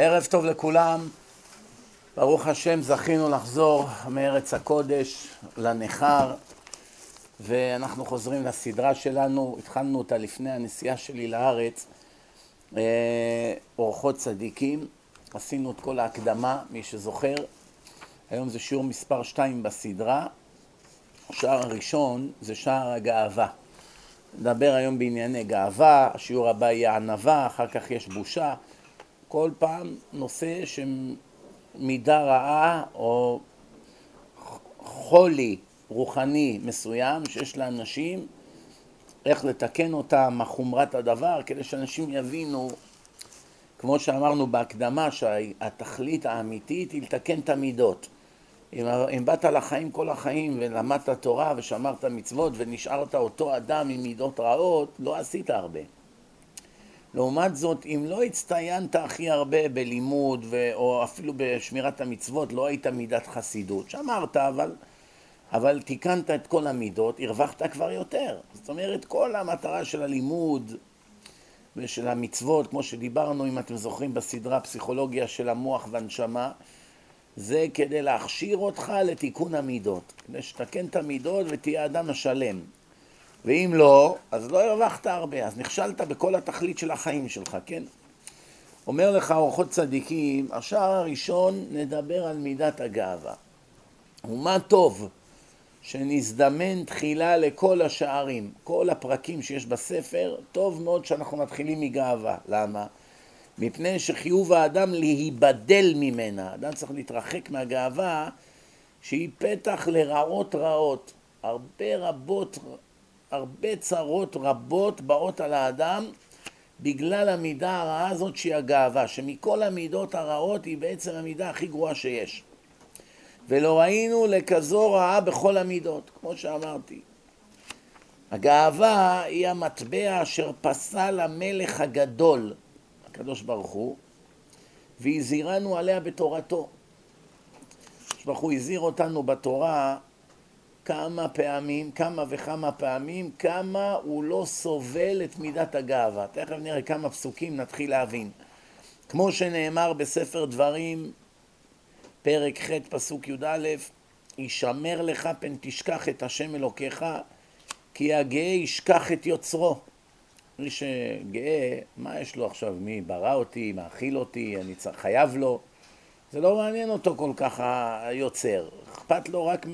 ערב טוב לכולם, ברוך השם זכינו לחזור מארץ הקודש לנכר ואנחנו חוזרים לסדרה שלנו, התחלנו אותה לפני הנסיעה שלי לארץ, אה, אורחות צדיקים, עשינו את כל ההקדמה, מי שזוכר, היום זה שיעור מספר 2 בסדרה, השער הראשון זה שער הגאווה. נדבר היום בענייני גאווה, השיעור הבא יהיה ענווה, אחר כך יש בושה. כל פעם נושא שמידה רעה או חולי רוחני מסוים שיש לאנשים, איך לתקן אותם, מה חומרת הדבר, כדי שאנשים יבינו, כמו שאמרנו בהקדמה, שהתכלית האמיתית היא לתקן את המידות. אם, אם באת לחיים כל החיים ולמדת תורה ושמרת מצוות ונשארת אותו אדם עם מידות רעות, לא עשית הרבה. לעומת זאת, אם לא הצטיינת הכי הרבה בלימוד ו... או אפילו בשמירת המצוות, לא היית מידת חסידות. שמרת, אבל, אבל תיקנת את כל המידות, הרווחת כבר יותר. זאת אומרת, כל המטרה של הלימוד ושל המצוות, כמו שדיברנו, אם אתם זוכרים בסדרה פסיכולוגיה של המוח והנשמה, זה כדי להכשיר אותך לתיקון המידות, כדי שתקן את המידות ותהיה אדם השלם. ואם לא, אז לא הרווחת הרבה, אז נכשלת בכל התכלית של החיים שלך, כן? אומר לך אורחות צדיקים, השער הראשון נדבר על מידת הגאווה. ומה טוב שנזדמן תחילה לכל השערים, כל הפרקים שיש בספר, טוב מאוד שאנחנו מתחילים מגאווה. למה? מפני שחיוב האדם להיבדל ממנה. אדם צריך להתרחק מהגאווה שהיא פתח לרעות רעות. הרבה רבות, הרבה צרות רבות באות על האדם בגלל המידה הרעה הזאת שהיא הגאווה, שמכל המידות הרעות היא בעצם המידה הכי גרועה שיש. ולא ראינו לכזו רעה בכל המידות, כמו שאמרתי. הגאווה היא המטבע אשר פסל המלך הגדול, הקדוש ברוך הוא, והזהירנו עליה בתורתו. הקדוש ברוך הוא הזהיר אותנו בתורה כמה פעמים, כמה וכמה פעמים, כמה הוא לא סובל את מידת הגאווה. תכף נראה כמה פסוקים נתחיל להבין. כמו שנאמר בספר דברים, פרק ח' פסוק י"א, ישמר לך פן תשכח את השם אלוקיך, כי הגאה ישכח את יוצרו. מי שגאה, מה יש לו עכשיו? מי ברא אותי, מאכיל אותי, אני צריך, חייב לו? זה לא מעניין אותו כל כך היוצר, אכפת לו רק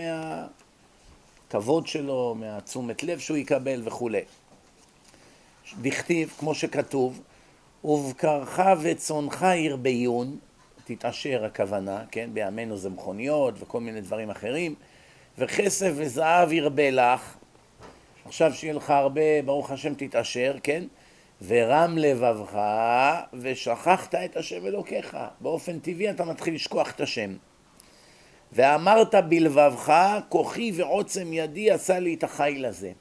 מהכבוד שלו, מהתשומת לב שהוא יקבל וכולי. דכתיב, כמו שכתוב, ובקרך וצונך ירביון, תתעשר הכוונה, כן? בימינו זה מכוניות וכל מיני דברים אחרים, וכסף וזהב ירבה לך, עכשיו שיהיה לך הרבה, ברוך השם תתעשר, כן? ורם לבבך ושכחת את השם אלוקיך. באופן טבעי אתה מתחיל לשכוח את השם. ואמרת בלבבך, כוחי ועוצם ידי עשה לי את החיל הזה.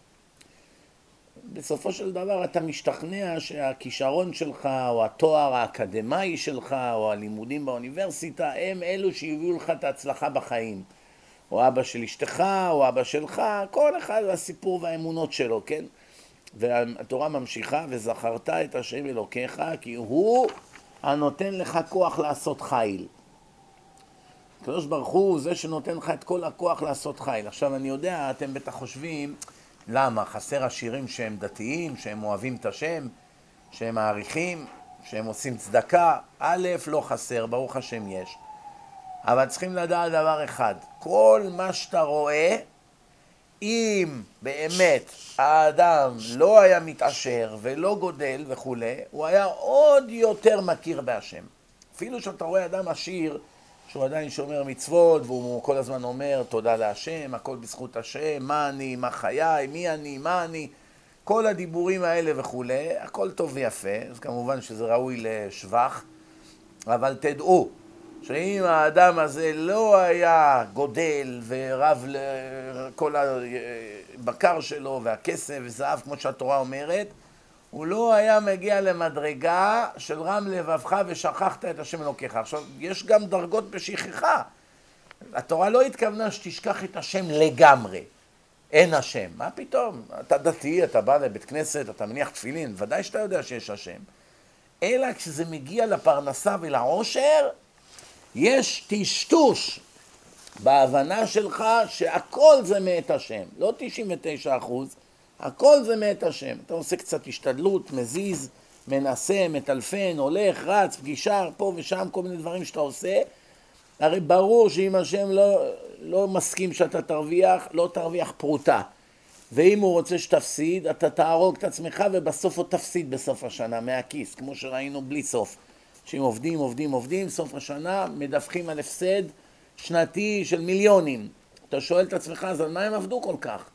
בסופו של דבר אתה משתכנע שהכישרון שלך, או התואר האקדמאי שלך, או הלימודים באוניברסיטה, הם אלו שהביאו לך את ההצלחה בחיים. או אבא של אשתך, או אבא שלך, כל אחד והסיפור והאמונות שלו, כן? והתורה ממשיכה, וזכרת את השם אלוקיך, כי הוא הנותן לך כוח לעשות חיל. הקדוש ברוך הוא זה שנותן לך את כל הכוח לעשות חיל. עכשיו אני יודע, אתם בטח חושבים, למה? חסר עשירים שהם דתיים, שהם אוהבים את השם, שהם מעריכים, שהם עושים צדקה? א', לא חסר, ברוך השם יש. אבל צריכים לדעת דבר אחד, כל מה שאתה רואה, אם באמת האדם לא היה מתעשר ולא גודל וכולי, הוא היה עוד יותר מכיר בהשם. אפילו שאתה רואה אדם עשיר, שהוא עדיין שומר מצוות, והוא כל הזמן אומר תודה להשם, הכל בזכות השם, מה אני, מה חיי, מי אני, מה אני, כל הדיבורים האלה וכולי, הכל טוב ויפה, אז כמובן שזה ראוי לשבח, אבל תדעו, שאם האדם הזה לא היה גודל ורב לכל הבקר שלו והכסף וזהב, כמו שהתורה אומרת, הוא לא היה מגיע למדרגה של רם לבבך ושכחת את השם אלוקיך. עכשיו, יש גם דרגות בשכחה. התורה לא התכוונה שתשכח את השם לגמרי. אין השם. מה פתאום? אתה דתי, אתה בא לבית כנסת, אתה מניח תפילין, ודאי שאתה יודע שיש השם. אלא כשזה מגיע לפרנסה ולעושר, יש טשטוש בהבנה שלך שהכל זה מאת השם, לא 99 אחוז, הכל זה מאת השם. אתה עושה קצת השתדלות, מזיז, מנסה, מטלפן, הולך, רץ, פגישה, פה ושם, כל מיני דברים שאתה עושה. הרי ברור שאם השם לא, לא מסכים שאתה תרוויח, לא תרוויח פרוטה. ואם הוא רוצה שתפסיד, אתה תהרוג את עצמך ובסוף עוד תפסיד בסוף השנה מהכיס, כמו שראינו בלי סוף. שאם עובדים, עובדים, עובדים, סוף השנה מדווחים על הפסד שנתי של מיליונים. אתה שואל את עצמך, אז על מה הם עבדו כל כך?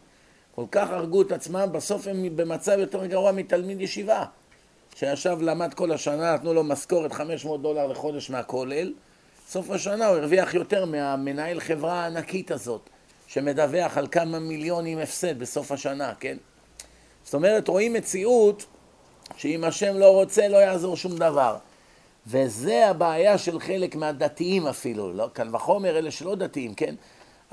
כל כך הרגו את עצמם, בסוף הם במצב יותר גרוע מתלמיד ישיבה. שישב, למד כל השנה, נתנו לו משכורת 500 דולר לחודש מהכולל, סוף השנה הוא הרוויח יותר מהמנהל חברה הענקית הזאת, שמדווח על כמה מיליונים הפסד בסוף השנה, כן? זאת אומרת, רואים מציאות שאם השם לא רוצה, לא יעזור שום דבר. וזה הבעיה של חלק מהדתיים אפילו, לא קל וחומר אלה שלא דתיים, כן?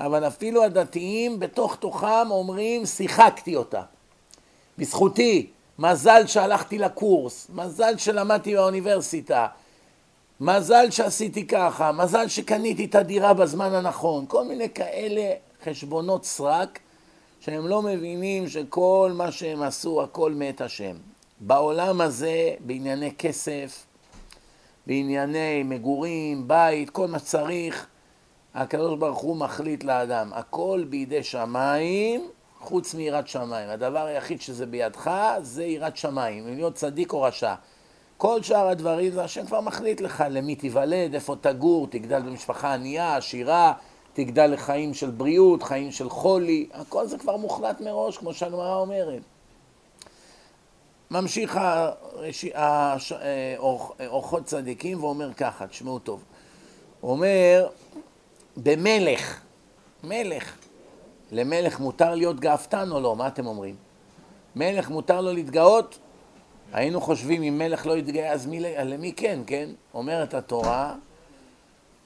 אבל אפילו הדתיים בתוך תוכם אומרים, שיחקתי אותה. בזכותי, מזל שהלכתי לקורס, מזל שלמדתי באוניברסיטה, מזל שעשיתי ככה, מזל שקניתי את הדירה בזמן הנכון, כל מיני כאלה חשבונות סרק שהם לא מבינים שכל מה שהם עשו הכל מאת השם. בעולם הזה, בענייני כסף, בענייני מגורים, בית, כל מה שצריך, הקדוש ברוך הוא מחליט לאדם. הכל בידי שמיים, חוץ מיראת שמיים. הדבר היחיד שזה בידך, זה יראת שמיים, אם להיות צדיק או רשע. כל שאר הדברים זה השם כבר מחליט לך למי תיוולד, איפה תגור, תגדל במשפחה ענייה, עשירה, תגדל לחיים של בריאות, חיים של חולי, הכל זה כבר מוחלט מראש, כמו שהגמרא אומרת. ממשיך אורחות צדיקים ואומר ככה, תשמעו טוב. הוא אומר, במלך, מלך, למלך מותר להיות גאוותן או לא? מה אתם אומרים? מלך מותר לו להתגאות? היינו חושבים אם מלך לא יתגאה אז מי, למי כן, כן? אומרת התורה,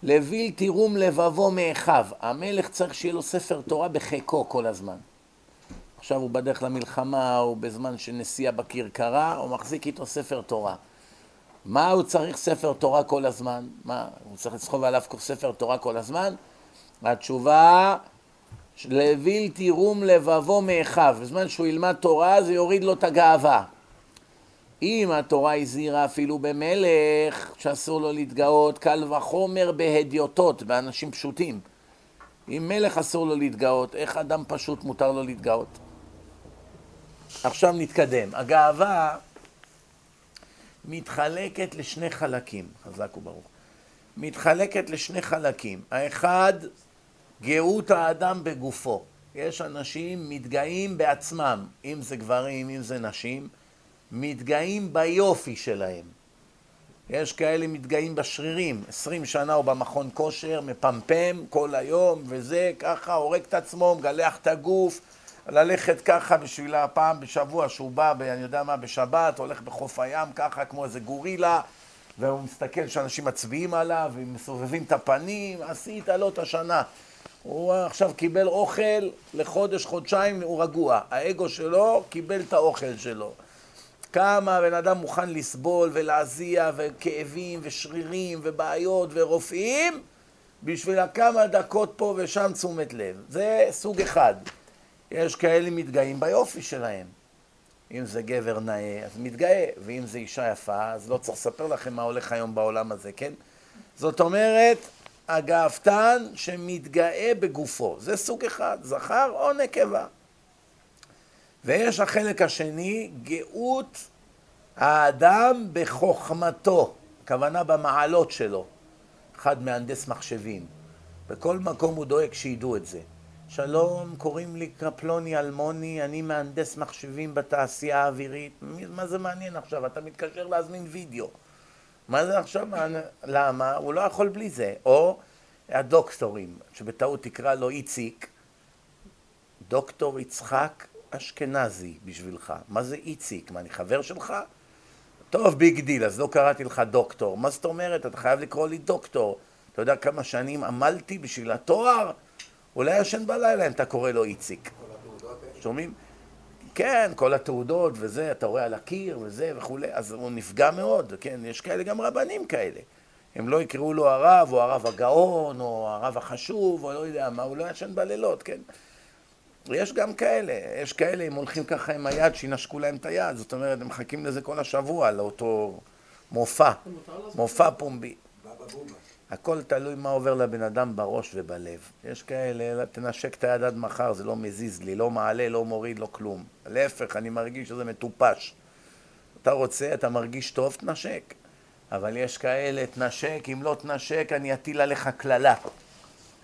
לביל תירום לבבו מאחיו. המלך צריך שיהיה לו ספר תורה בחיקו כל הזמן. עכשיו הוא בדרך למלחמה, הוא בזמן שנסיעה בכרכרה, הוא מחזיק איתו ספר תורה. מה הוא צריך ספר תורה כל הזמן? מה, הוא צריך לסחוב עליו ספר תורה כל הזמן? התשובה, לביל תירום לבבו מאחיו. בזמן שהוא ילמד תורה זה יוריד לו את הגאווה. אם התורה הזהירה אפילו במלך שאסור לו להתגאות, קל וחומר בהדיוטות, באנשים פשוטים. אם מלך אסור לו להתגאות, איך אדם פשוט מותר לו להתגאות? עכשיו נתקדם. הגאווה מתחלקת לשני חלקים, חזק וברוך. מתחלקת לשני חלקים. האחד, גאות האדם בגופו. יש אנשים מתגאים בעצמם, אם זה גברים, אם זה נשים, מתגאים ביופי שלהם. יש כאלה מתגאים בשרירים, עשרים שנה הוא במכון כושר, מפמפם כל היום, וזה ככה, הורג את עצמו, מגלח את הגוף, ללכת ככה בשביל הפעם בשבוע שהוא בא, ב, אני יודע מה, בשבת, הולך בחוף הים ככה כמו איזה גורילה, והוא מסתכל שאנשים מצביעים עליו, ומסובבים את הפנים, עשית לו את השנה. הוא עכשיו קיבל אוכל לחודש, חודשיים, הוא רגוע. האגו שלו קיבל את האוכל שלו. כמה הבן אדם מוכן לסבול ולהזיע וכאבים ושרירים ובעיות ורופאים בשביל הכמה דקות פה ושם תשומת לב. זה סוג אחד. יש כאלה מתגאים ביופי שלהם. אם זה גבר נאה, אז מתגאה, ואם זה אישה יפה, אז לא צריך לספר לכם מה הולך היום בעולם הזה, כן? זאת אומרת, הגאוותן שמתגאה בגופו. זה סוג אחד, זכר או נקבה. ויש החלק השני, גאות האדם בחוכמתו, הכוונה במעלות שלו. אחד מהנדס מחשבים. בכל מקום הוא דואג שידעו את זה. שלום, קוראים לי קפלוני אלמוני, אני מהנדס מחשבים בתעשייה האווירית. מה זה מעניין עכשיו? אתה מתקשר להזמין וידאו. מה זה עכשיו? למה? הוא לא יכול בלי זה. או הדוקטורים, שבטעות תקרא לו איציק, דוקטור יצחק אשכנזי בשבילך. מה זה איציק? מה, אני חבר שלך? טוב, big deal, אז לא קראתי לך דוקטור. מה זאת אומרת? אתה חייב לקרוא לי דוקטור. אתה יודע כמה שנים עמלתי בשביל התואר? הוא לא ישן בלילה אם אתה קורא לו איציק. שומעים? כן, כל התעודות וזה, אתה רואה על הקיר וזה וכולי, אז הוא נפגע מאוד, כן, יש כאלה גם רבנים כאלה. הם לא יקראו לו הרב, או הרב הגאון, או הרב החשוב, או לא יודע מה, הוא לא ישן בלילות, כן? יש גם כאלה, יש כאלה, הם הולכים ככה עם היד, שינשקו להם את היד, זאת אומרת, הם מחכים לזה כל השבוע, לאותו מופע, מופע פומבי. הכל תלוי מה עובר לבן אדם בראש ובלב. יש כאלה, תנשק את היד עד מחר, זה לא מזיז לי, לא מעלה, לא מוריד, לא כלום. להפך, אני מרגיש שזה מטופש. אתה רוצה, אתה מרגיש טוב, תנשק. אבל יש כאלה, תנשק, אם לא תנשק, אני אטיל עליך קללה.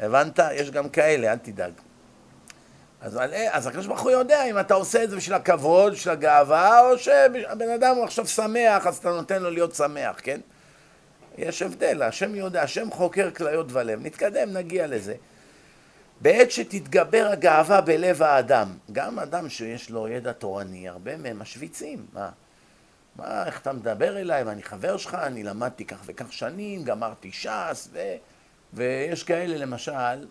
הבנת? יש גם כאלה, אל תדאג. אז, אז הקדוש ברוך הוא יודע אם אתה עושה את זה בשביל הכבוד, בשביל הגאווה, או שהבן אדם הוא עכשיו שמח, אז אתה נותן לו להיות שמח, כן? יש הבדל, השם יודע, השם חוקר כליות ולב. נתקדם, נגיע לזה. בעת שתתגבר הגאווה בלב האדם, גם אדם שיש לו ידע תורני, הרבה מהם משוויצים. מה? מה, איך אתה מדבר אליי, ואני חבר שלך, אני למדתי כך וכך שנים, גמרתי ש"ס, ו... ויש כאלה למשל,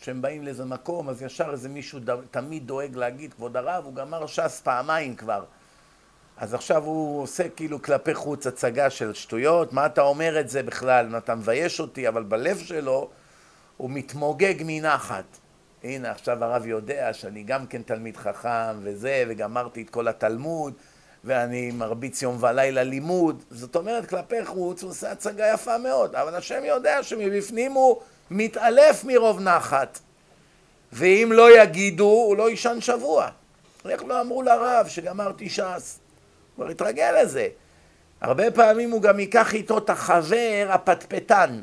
כשהם באים לאיזה מקום, אז ישר איזה מישהו ד... תמיד דואג להגיד, כבוד הרב, הוא גמר ש"ס פעמיים כבר. אז עכשיו הוא עושה כאילו כלפי חוץ הצגה של שטויות, מה אתה אומר את זה בכלל, אתה מבייש אותי, אבל בלב שלו הוא מתמוגג מנחת. הנה, עכשיו הרב יודע שאני גם כן תלמיד חכם וזה, וגמרתי את כל התלמוד, ואני מרביץ יום ולילה לימוד. זאת אומרת, כלפי חוץ הוא עושה הצגה יפה מאוד, אבל השם יודע שמבפנים הוא מתעלף מרוב נחת. ואם לא יגידו, הוא לא יישן שבוע. איך לא אמרו לרב שגמרתי ש"ס? כבר התרגל לזה. הרבה פעמים הוא גם ייקח איתו את החבר הפטפטן,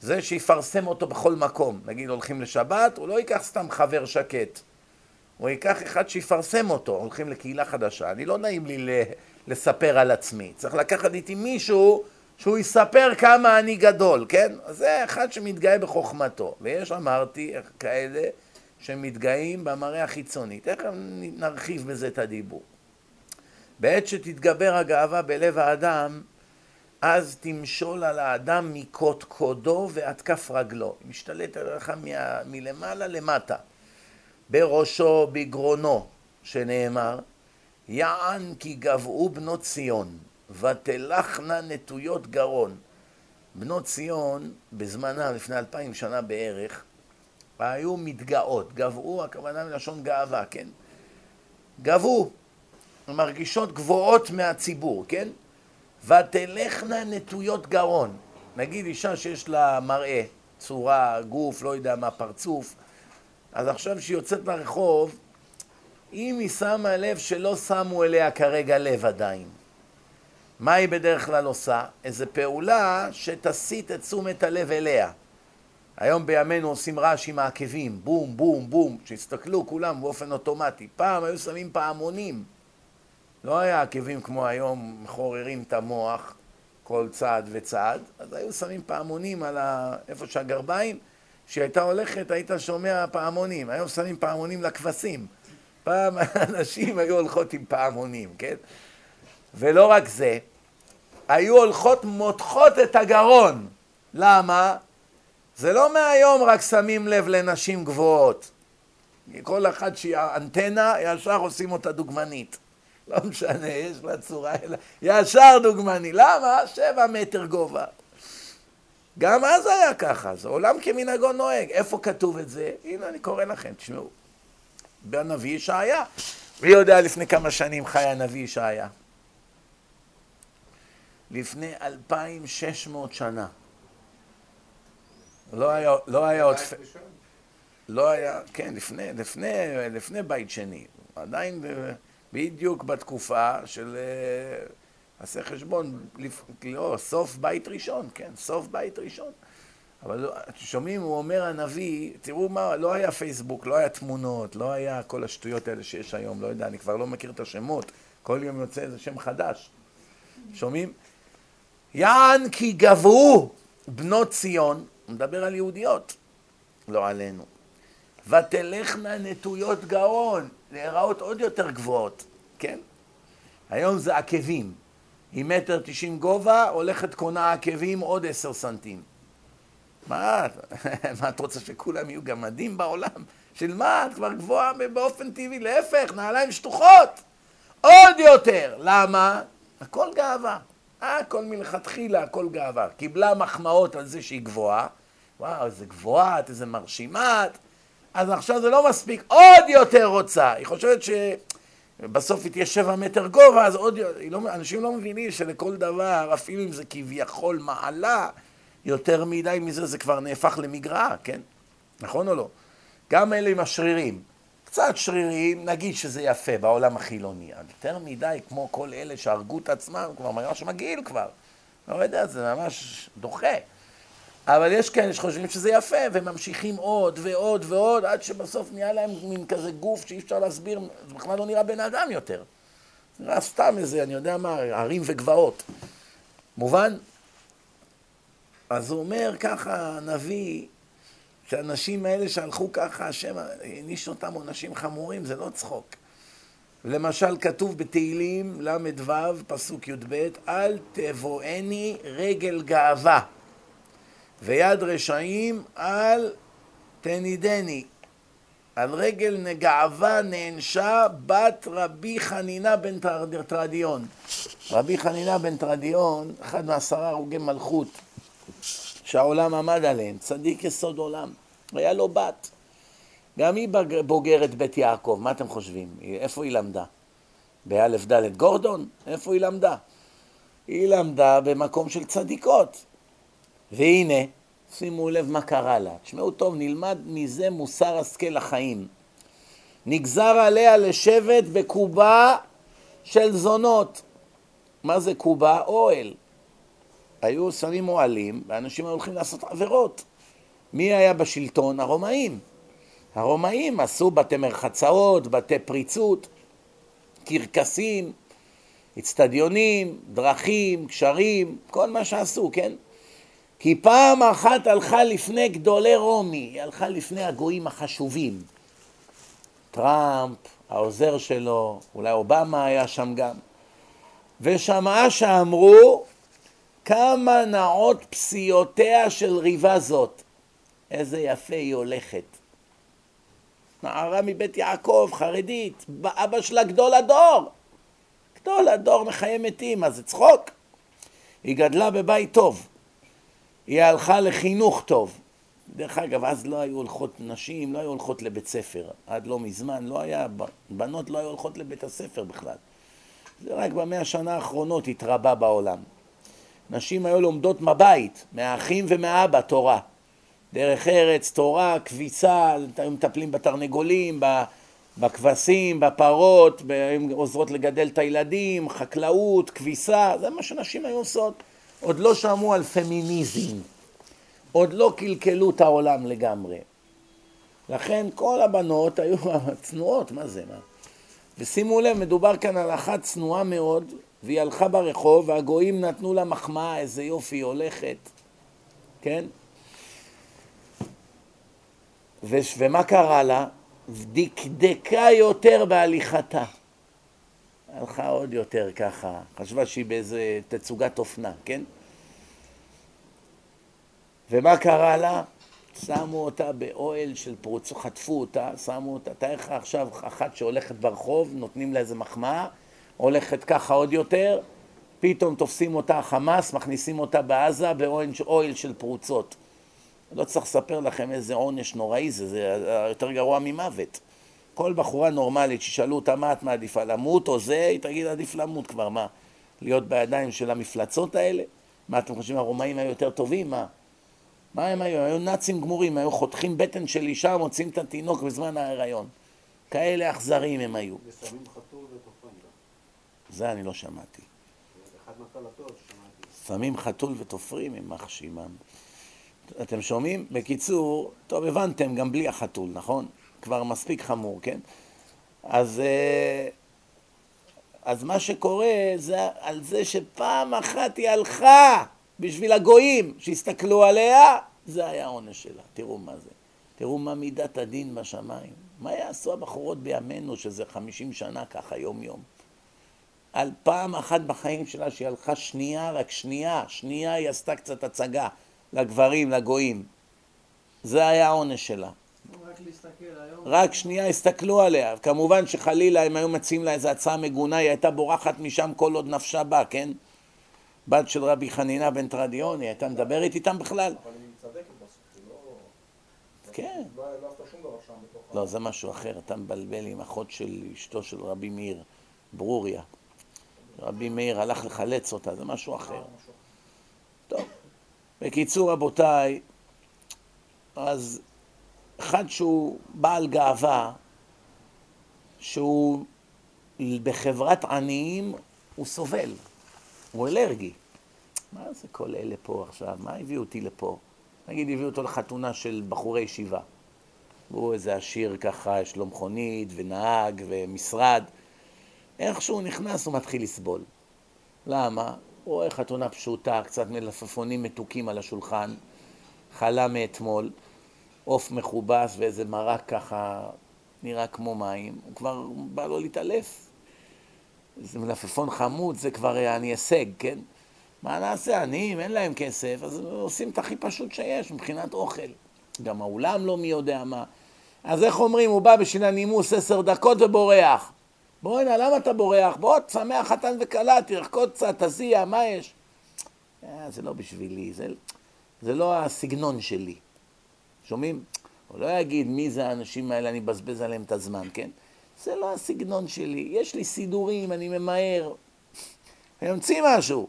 זה שיפרסם אותו בכל מקום. נגיד הולכים לשבת, הוא לא ייקח סתם חבר שקט. הוא ייקח אחד שיפרסם אותו, הולכים לקהילה חדשה. אני לא נעים לי לספר על עצמי. צריך לקחת איתי מישהו שהוא יספר כמה אני גדול, כן? זה אחד שמתגאה בחוכמתו. ויש, אמרתי, כאלה שמתגאים במראה החיצוני. תכף נרחיב בזה את הדיבור. בעת שתתגבר הגאווה בלב האדם, אז תמשול על האדם מקודקודו ועד כף רגלו. היא משתלטת עליך מלמעלה למטה. בראשו, בגרונו, שנאמר, יען כי גבעו בנות ציון, ותלכנה נטויות גרון. בנות ציון, בזמנם, לפני אלפיים שנה בערך, היו מתגאות. גבעו, הכוונה מלשון גאווה, כן? גבעו, מרגישות גבוהות מהציבור, כן? ותלכנה נטויות גרון. נגיד אישה שיש לה מראה, צורה, גוף, לא יודע מה, פרצוף, אז עכשיו שהיא יוצאת לרחוב, אם היא שמה לב שלא שמו אליה כרגע לב עדיין, מה היא בדרך כלל עושה? איזו פעולה שתסיט את תשומת הלב אליה. היום בימינו עושים רעש עם העקבים, בום, בום, בום, שיסתכלו כולם באופן אוטומטי. פעם היו שמים פעמונים. לא היה עקבים כמו היום, מחוררים את המוח כל צעד וצעד, אז היו שמים פעמונים על ה... איפה שהגרביים, כשהייתה הולכת היית שומע פעמונים, היום שמים פעמונים לכבשים. פעם אנשים היו הולכות עם פעמונים, כן? ולא רק זה, היו הולכות מותחות את הגרון. למה? זה לא מהיום רק שמים לב לנשים גבוהות. כל אחת שהיא אנטנה, ישר עושים אותה דוגמנית. לא משנה, יש לה צורה, אלא ישר דוגמני. למה? שבע מטר גובה. גם אז היה ככה, זה עולם כמנהגו נוהג. איפה כתוב את זה? הנה, אני קורא לכם, תשמעו. בנביא ישעיה. מי יודע לפני כמה שנים חי הנביא ישעיה? לפני 2,600 שנה. לא היה, לא היה עוד... לא היה, כן, לפני, לפני, לפני בית שני. עדיין בדיוק בתקופה של... עשה חשבון, לא, סוף בית ראשון, כן, סוף בית ראשון. אבל לא, שומעים, הוא אומר הנביא, תראו מה, לא היה פייסבוק, לא היה תמונות, לא היה כל השטויות האלה שיש היום, לא יודע, אני כבר לא מכיר את השמות, כל יום יוצא איזה שם חדש. שומעים? יען כי גברו בנות ציון, הוא מדבר על יהודיות, לא עלינו. ותלכנה נטויות גאון, להיראות עוד יותר גבוהות, כן? היום זה עקבים. עם מטר תשעים גובה, הולכת קונה עקבים עוד עשר סנטים. מה, מה את רוצה שכולם יהיו גמדים בעולם? של מה? את כבר גבוהה באופן טבעי, להפך, נעליים שטוחות. עוד יותר. למה? הכל גאווה. הכל מלכתחילה, הכל גאווה. קיבלה מחמאות על זה שהיא גבוהה. וואו, איזה גבוהה, איזה מרשימה את. אז עכשיו זה לא מספיק, עוד יותר רוצה. היא חושבת שבסוף היא תהיה שבע מטר גובה, אז עוד. לא, אנשים לא מבינים שלכל דבר, אפילו אם זה כביכול מעלה, יותר מדי מזה זה כבר נהפך למגרעה, כן? נכון או לא? גם אלה עם השרירים. קצת שרירים, נגיד שזה יפה בעולם החילוני. יותר מדי, כמו כל אלה שהרגו את עצמם, כבר ממש מגעיל כבר. לא יודע, זה ממש דוחה. אבל יש כאלה שחושבים שזה יפה, וממשיכים עוד ועוד ועוד, עד שבסוף נהיה להם מין כזה גוף שאי אפשר להסביר, זה בכלל לא נראה בן אדם יותר. זה נראה סתם איזה, אני יודע מה, ערים וגבעות. מובן? אז הוא אומר ככה, הנביא, שהאנשים האלה שהלכו ככה, השם העניש אותם עונשים חמורים, זה לא צחוק. למשל, כתוב בתהילים ל"ו, פסוק י"ב, אל תבואני רגל גאווה, ויד רשעים אל תנידני. על רגל גאווה נענשה בת רבי חנינה בן טרדיון. רבי חנינה בן טרדיון, אחד מעשרה הרוגי מלכות, שהעולם עמד עליהם, צדיק יסוד עולם. היה לו בת. גם היא בוגרת בית יעקב, מה אתם חושבים? איפה היא למדה? באלף דלת גורדון? איפה היא למדה? היא למדה במקום של צדיקות. והנה, שימו לב מה קרה לה. תשמעו טוב, נלמד מזה מוסר השכל לחיים. נגזר עליה לשבת בקובה של זונות. מה זה קובה? אוהל. היו שמים אוהלים, ואנשים היו הולכים לעשות עבירות. מי היה בשלטון? הרומאים. הרומאים עשו בתי מרחצאות, בתי פריצות, קרקסים, אצטדיונים, דרכים, קשרים, כל מה שעשו, כן? כי פעם אחת הלכה לפני גדולי רומי, היא הלכה לפני הגויים החשובים. טראמפ, העוזר שלו, אולי אובמה היה שם גם, ושמעה שאמרו כמה נאות פסיעותיה של ריבה זאת. איזה יפה היא הולכת. נערה מבית יעקב, חרדית, אבא שלה גדול הדור. גדול הדור מחיי מתים, מה זה צחוק? היא גדלה בבית טוב. היא הלכה לחינוך טוב. דרך אגב, אז לא היו הולכות נשים, לא היו הולכות לבית ספר. עד לא מזמן לא היה, בנות לא היו הולכות לבית הספר בכלל. זה רק במאה השנה האחרונות התרבה בעולם. נשים היו לומדות מהבית, מהאחים ומהאבא, תורה. דרך ארץ, תורה, כביסה, היו מטפלים בתרנגולים, בכבשים, בפרות, היו עוזרות לגדל את הילדים, חקלאות, כביסה, זה מה שנשים היו עושות. עוד לא שמעו על פמיניזם, עוד לא קלקלו את העולם לגמרי. לכן כל הבנות היו צנועות, מה זה, מה? ושימו לב, מדובר כאן על אחת צנועה מאוד, והיא הלכה ברחוב, והגויים נתנו לה מחמאה, איזה יופי היא הולכת, כן? ו- ומה קרה לה? דקדקה יותר בהליכתה. הלכה עוד יותר ככה, חשבה שהיא באיזה תצוגת אופנה, כן? ומה קרה לה? שמו אותה באוהל של פרוצות, חטפו אותה, שמו אותה, תאר לך עכשיו אחת שהולכת ברחוב, נותנים לה איזה מחמאה, הולכת ככה עוד יותר, פתאום תופסים אותה החמאס, מכניסים אותה בעזה באוהל של פרוצות. לא צריך לספר לכם איזה עונש נוראי זה, זה יותר גרוע ממוות. כל בחורה נורמלית שישאלו אותה מה את מעדיפה, למות או זה, היא תגיד עדיף למות כבר, מה? להיות בידיים של המפלצות האלה? מה אתם חושבים, הרומאים היו יותר טובים? מה? מה הם היו? היו נאצים גמורים, היו חותכים בטן של אישה, מוצאים את התינוק בזמן ההיריון. כאלה אכזריים הם היו. ושמים חתול ותופרים זה אני לא שמעתי. אחד מהקלטות שמעתי. שמים חתול ותופרים, יימח שמם. אתם שומעים? בקיצור, טוב, הבנתם, גם בלי החתול, נכון? כבר מספיק חמור, כן? אז, אה, אז מה שקורה זה על זה שפעם אחת היא הלכה בשביל הגויים שהסתכלו עליה, זה היה העונש שלה. תראו מה זה. תראו מה מידת הדין בשמיים. מה יעשו הבחורות בימינו, שזה חמישים שנה ככה, יום-יום? על פעם אחת בחיים שלה שהיא הלכה שנייה, רק שנייה, שנייה היא עשתה קצת הצגה לגברים, לגויים. זה היה העונש שלה. רק להסתכל היום. רק שנייה הסתכלו עליה. כמובן שחלילה הם היו מציעים לה איזו הצעה מגונה, היא הייתה בורחת משם כל עוד נפשה בה, כן? בת של רבי חנינה בן תרדיון, היא הייתה מדברת איתם בכלל? אבל היא צדקת בסוף, היא לא... כן. לא לא עשתה שום דבר שם בתוך. לא, זה משהו אחר, אתה מבלבל עם אחות של אשתו של רבי מאיר, ברוריה. רבי מאיר הלך לחלץ אותה, זה משהו אחר. טוב, בקיצור רבותיי, אז אחד שהוא בעל גאווה, שהוא בחברת עניים, הוא סובל, הוא אלרגי. מה זה כל אלה פה עכשיו? מה הביאו אותי לפה? נגיד הביאו אותו לחתונה של בחורי ישיבה. והוא איזה עשיר ככה, יש לו מכונית ונהג ומשרד. איך שהוא נכנס הוא מתחיל לסבול. למה? הוא רואה חתונה פשוטה, קצת מלפפונים מתוקים על השולחן, חלה מאתמול, עוף מכובס ואיזה מרק ככה נראה כמו מים, הוא כבר בא לו להתעלף. זה מלפפון חמוד, זה כבר אני הישג, כן? מה נעשה, עניים, אין להם כסף, אז עושים את הכי פשוט שיש מבחינת אוכל. גם האולם לא מי יודע מה. אז איך אומרים, הוא בא בשביל הנימוס עשר דקות ובורח. בוא הנה, למה אתה בורח? בוא, תשמח חתן וכלה, תרקוד קצת, תזיע, מה יש? אה, זה לא בשבילי, זה, זה לא הסגנון שלי. שומעים? הוא לא יגיד מי זה האנשים האלה, אני מבזבז עליהם את הזמן, כן? זה לא הסגנון שלי. יש לי סידורים, אני ממהר. אני אמציא משהו.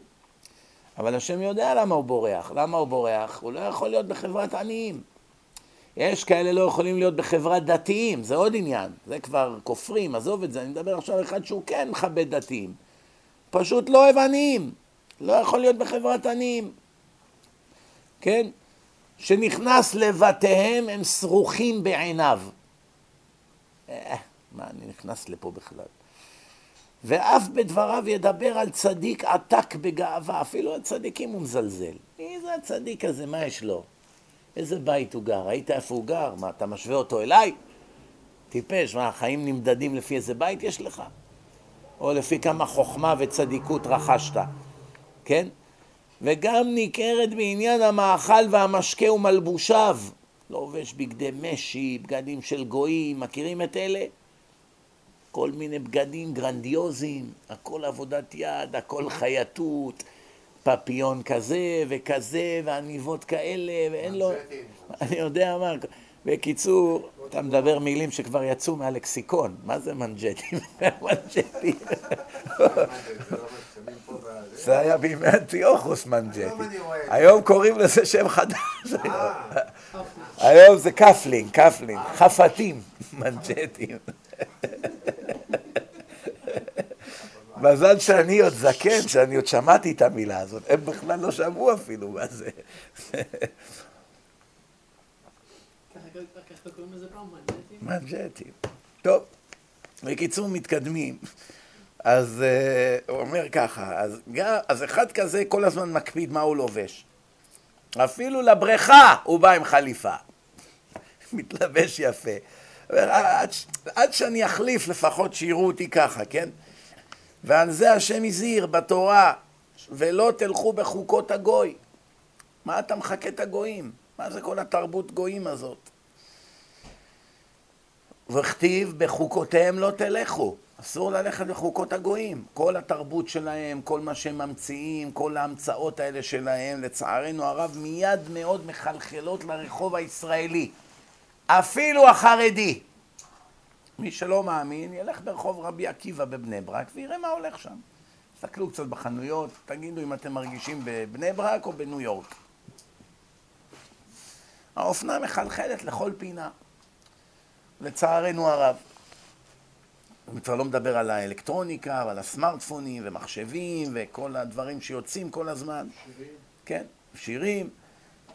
אבל השם יודע למה הוא בורח. למה הוא בורח? הוא לא יכול להיות בחברת עניים. יש כאלה לא יכולים להיות בחברת דתיים, זה עוד עניין. זה כבר כופרים, עזוב את זה. אני מדבר עכשיו על אחד שהוא כן מכבד דתיים. פשוט לא אוהב עניים. לא יכול להיות בחברת עניים. כן? שנכנס לבתיהם הם שרוכים בעיניו. אה, מה אני נכנס לפה בכלל? ואף בדבריו ידבר על צדיק עתק בגאווה, אפילו הצדיקים הוא מזלזל. מי זה הצדיק הזה, מה יש לו? איזה בית הוא גר? ראית איפה הוא גר? מה, אתה משווה אותו אליי? טיפש, מה, החיים נמדדים לפי איזה בית יש לך? או לפי כמה חוכמה וצדיקות רכשת, כן? וגם ניכרת בעניין המאכל והמשקה ומלבושיו. לובש בגדי משי, בגדים של גויים, מכירים את אלה? כל מיני בגדים גרנדיוזיים, הכל עבודת יד, הכל חייטות, פפיון כזה וכזה, ועניבות כאלה, ואין לו... אני יודע מה. בקיצור, אתה מדבר מילים שכבר יצאו מהלקסיקון. מה זה מנג'טים? מנג'טים. זה היה בימי אנטיוכוס מנג'טים. היום קוראים לזה שם חדש. היום זה cufflink, cufflink, חפתים, מנג'טים. מזל שאני עוד זקן, שאני עוד שמעתי את המילה הזאת. הם בכלל לא שמעו אפילו מה זה. מנג'טים. טוב, בקיצור מתקדמים. אז uh, הוא אומר ככה, אז, אז אחד כזה כל הזמן מקפיד מה הוא לובש. אפילו לבריכה הוא בא עם חליפה. מתלבש יפה. עד, עד שאני אחליף לפחות שיראו אותי ככה, כן? ועל זה השם הזהיר בתורה, ולא תלכו בחוקות הגוי. מה אתה מחכה את הגויים? מה זה כל התרבות גויים הזאת? וכתיב בחוקותיהם לא תלכו. אסור ללכת בחוקות הגויים. כל התרבות שלהם, כל מה שהם ממציאים, כל ההמצאות האלה שלהם, לצערנו הרב, מיד מאוד מחלחלות לרחוב הישראלי. אפילו החרדי. מי שלא מאמין, ילך ברחוב רבי עקיבא בבני ברק ויראה מה הולך שם. תסתכלו קצת בחנויות, תגידו אם אתם מרגישים בבני ברק או בניו יורק. האופנה מחלחלת לכל פינה, לצערנו הרב. אני כבר לא מדבר על האלקטרוניקה ועל הסמארטפונים ומחשבים וכל הדברים שיוצאים כל הזמן. שירים. כן, שירים.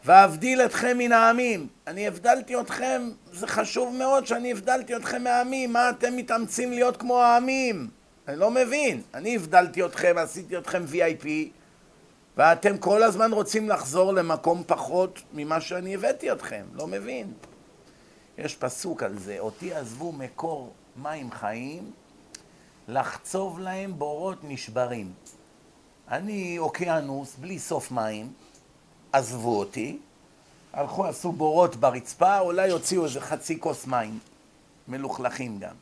ואבדיל אתכם מן העמים. אני הבדלתי אתכם, זה חשוב מאוד שאני הבדלתי אתכם מהעמים. מה אתם מתאמצים להיות כמו העמים? אני לא מבין. אני הבדלתי אתכם, עשיתי אתכם VIP, ואתם כל הזמן רוצים לחזור למקום פחות ממה שאני הבאתי אתכם. לא מבין. יש פסוק על זה, אותי עזבו מקור מים חיים, לחצוב להם בורות נשברים. אני אוקיינוס בלי סוף מים, עזבו אותי, הלכו, עשו בורות ברצפה, אולי הוציאו איזה חצי כוס מים, מלוכלכים גם.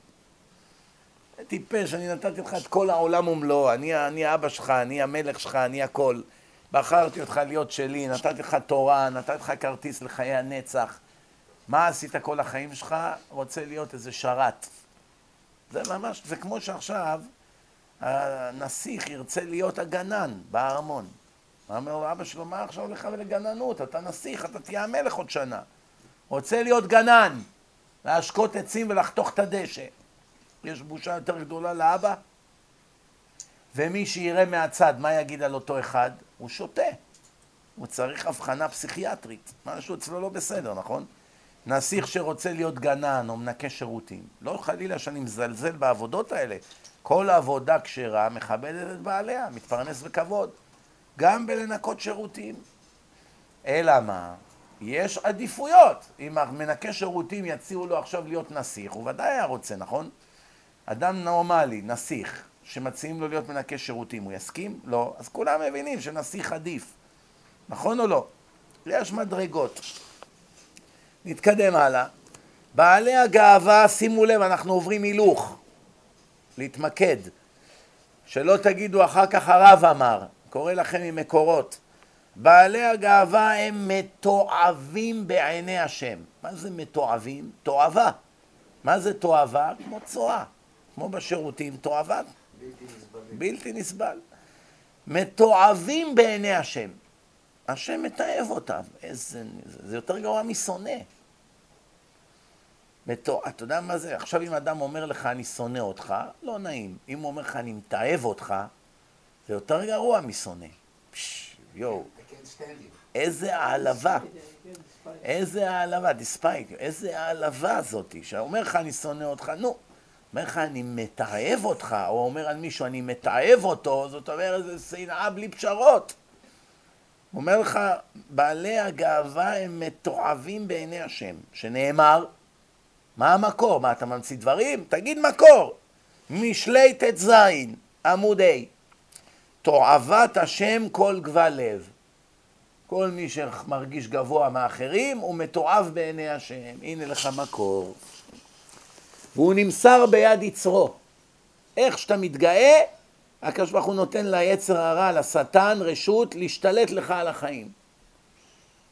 טיפש, אני נתתי לך את כל העולם ומלואו, אני, אני אבא שלך, אני המלך שלך, אני הכל. בחרתי אותך להיות שלי, נתתי לך תורה, נתתי לך כרטיס לחיי הנצח. מה עשית כל החיים שלך? רוצה להיות איזה שרת. זה ממש, זה כמו שעכשיו הנסיך ירצה להיות הגנן בארמון. הוא אומר לו, אבא שלו, מה עכשיו לך ולגננות? אתה נסיך, אתה תהיה המלך עוד שנה. רוצה להיות גנן, להשקות עצים ולחתוך את הדשא. יש בושה יותר גדולה לאבא? ומי שיראה מהצד, מה יגיד על אותו אחד? הוא שותה. הוא צריך הבחנה פסיכיאטרית. משהו אצלו לא בסדר, נכון? נסיך שרוצה להיות גנן או מנקה שירותים, לא חלילה שאני מזלזל בעבודות האלה. כל עבודה כשרה מכבדת את בעליה, מתפרנס בכבוד. גם בלנקות שירותים. אלא מה? יש עדיפויות. אם מנקה שירותים יציעו לו עכשיו להיות נסיך, הוא ודאי היה רוצה, נכון? אדם נורמלי, נסיך, שמציעים לו להיות מנקה שירותים, הוא יסכים? לא. אז כולם מבינים שנסיך עדיף. נכון או לא? יש מדרגות. נתקדם הלאה. בעלי הגאווה, שימו לב, אנחנו עוברים הילוך. להתמקד. שלא תגידו אחר כך הרב אמר, קורא לכם ממקורות. בעלי הגאווה הם מתועבים בעיני השם. מה זה מתועבים? תועבה. מה זה תועבה? כמו צואה. כמו בשירותים, תועבה. בלתי נסבל. בלתי נסבל. מתועבים בעיני השם. השם מתעב אותם. איזה... זה יותר גרוע משונא. מתוע... אתה יודע מה זה? עכשיו אם אדם אומר לך אני שונא אותך, לא נעים. אם הוא אומר לך אני מתעב אותך, זה יותר גרוע משונא. יואו. איזה העלבה. איזה העלבה, דיספייק, איזה העלבה זאתי, שאומר לך אני שונא אותך, נו, אומר לך אני מתעב אותך, או אומר על מישהו אני מתעב אותו, זאת אומרת זה שנאה בלי פשרות. הוא אומר לך, בעלי הגאווה הם מתועבים בעיני השם, שנאמר, מה המקור? מה, אתה ממציא דברים? תגיד מקור. משלי ט"ז, עמוד ה', תועבת השם כל גבל לב. כל מי שמרגיש גבוה מאחרים הוא מתועב בעיני השם. הנה לך מקור. והוא נמסר ביד יצרו. איך שאתה מתגאה, הקדוש ברוך הוא נותן ליצר הרע, לשטן, רשות להשתלט לך על החיים.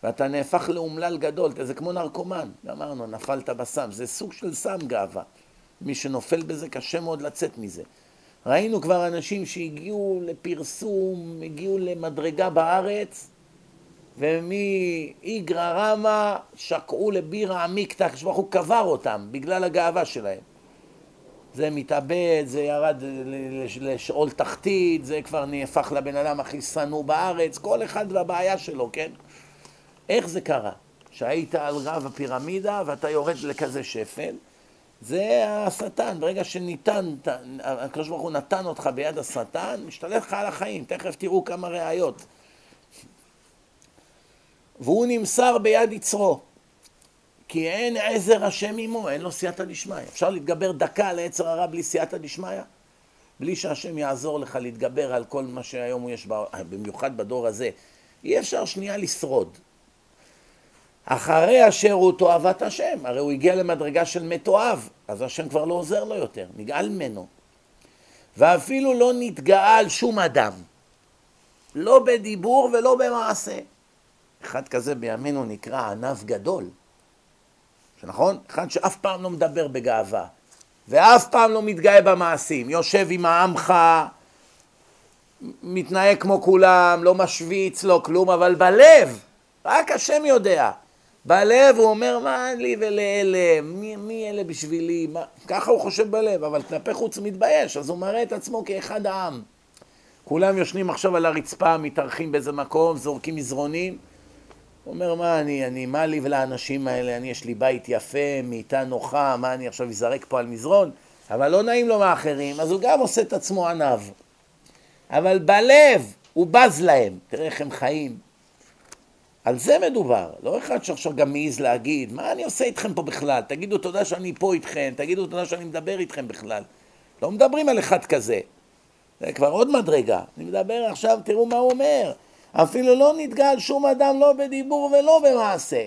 ואתה נהפך לאומלל גדול, זה כמו נרקומן, גמרנו, נפלת בסם, זה סוג של סם גאווה. מי שנופל בזה קשה מאוד לצאת מזה. ראינו כבר אנשים שהגיעו לפרסום, הגיעו למדרגה בארץ, ומאיגרא רמא שקעו לבירה עמיקתא, הקדוש ברוך הוא קבר אותם בגלל הגאווה שלהם. זה מתאבד, זה ירד לשאול תחתית, זה כבר נהפך לבן אדם הכי שנוא בארץ, כל אחד והבעיה שלו, כן? איך זה קרה? שהיית על רב הפירמידה ואתה יורד לכזה שפל, זה השטן, ברגע שניתן, הקדוש ברוך הוא נתן אותך ביד השטן, משתלט לך על החיים, תכף תראו כמה ראיות. והוא נמסר ביד יצרו, כי אין עזר השם עמו, אין לו סייעתא דשמיא. אפשר להתגבר דקה על היצר הרע בלי סייעתא דשמיא? בלי שהשם יעזור לך להתגבר על כל מה שהיום יש. במיוחד בדור הזה. אי אפשר שנייה לשרוד. אחרי אשר הוא תועבת השם, הרי הוא הגיע למדרגה של מתועב, אז השם כבר לא עוזר לו יותר, נגאל ממנו. ואפילו לא נתגאה על שום אדם, לא בדיבור ולא במעשה. אחד כזה בימינו נקרא ענב גדול, שנכון? אחד שאף פעם לא מדבר בגאווה, ואף פעם לא מתגאה במעשים, יושב עם העמך, מתנהג כמו כולם, לא משוויץ, לא כלום, אבל בלב, רק השם יודע. בלב הוא אומר, מה לי ולאלה, מי, מי אלה בשבילי, מה... ככה הוא חושב בלב, אבל כלפי חוץ הוא מתבייש, אז הוא מראה את עצמו כאחד העם. כולם יושנים עכשיו על הרצפה, מתארחים באיזה מקום, זורקים מזרונים. אומר, מה אני, אני, מה לי ולאנשים האלה, אני, יש לי בית יפה, מיטה נוחה, מה אני עכשיו אזרק פה על מזרון? אבל לא נעים לו מאחרים, אז הוא גם עושה את עצמו עניו. אבל בלב הוא בז להם, תראה איך הם חיים. על זה מדובר, לא אחד שעכשיו גם מעז להגיד, מה אני עושה איתכם פה בכלל? תגידו תודה שאני פה איתכם, תגידו תודה שאני מדבר איתכם בכלל. לא מדברים על אחד כזה. זה כבר עוד מדרגה. אני מדבר עכשיו, תראו מה הוא אומר. אפילו לא נתגל שום אדם לא בדיבור ולא במעשה.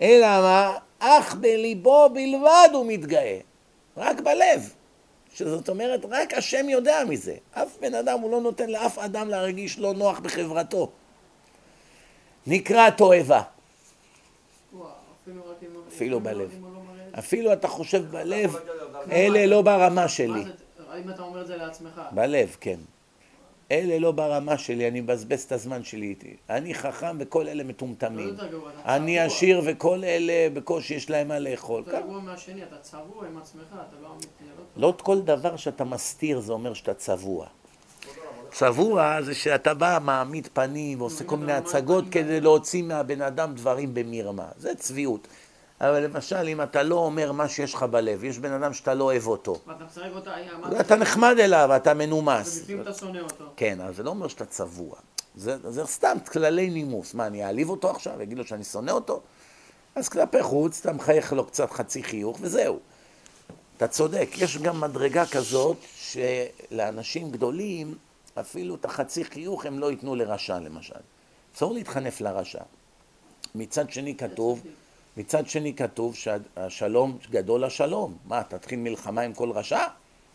אלא מה? אך בליבו בלבד הוא מתגאה. רק בלב. שזאת אומרת, רק השם יודע מזה. אף בן אדם, הוא לא נותן לאף אדם להרגיש לא נוח בחברתו. נקרא תועבה. אפילו אם... בלב. אם. אפילו אתה חושב בלב, אלה לא ברמה מה שלי. האם אתה אומר את זה לעצמך? בלב, כן. אלה לא ברמה שלי, אני מבזבז את הזמן שלי איתי. אני חכם וכל אלה לא מטומטמים. אתה אני. עשיר וכל אלה בקושי יש להם מה לאכול. יותר גרוע מהשני, אתה צבוע עם עצמך, אתה לא אמיתי, לא. לא כל דבר שאתה מסתיר זה אומר שאתה צבוע. צבוע זה שאתה בא, מעמיד פנים ועושה כל מיני הצגות כדי להוציא מהבן אדם דברים במרמה. זה צביעות. אבל למשל, אם אתה לא אומר מה שיש לך בלב, יש בן אדם שאתה לא אוהב אותו, ואתה משחק אותה, אתה נחמד אליו, אתה מנומס. ובפנים אתה שונא אותו. כן, אבל זה לא אומר שאתה צבוע. זה, זה סתם כללי נימוס. מה, אני אעליב אותו עכשיו? אגיד לו שאני שונא אותו? אז כלפי חוץ, אתה מחייך לו קצת חצי חיוך, וזהו. אתה צודק, יש גם מדרגה כזאת שלאנשים גדולים, אפילו את החצי חיוך הם לא ייתנו לרשע, למשל. אסור להתחנף לרשע. מצד שני כתוב, מצד שני כתוב שהשלום גדול השלום. מה, תתחיל מלחמה עם כל רשע?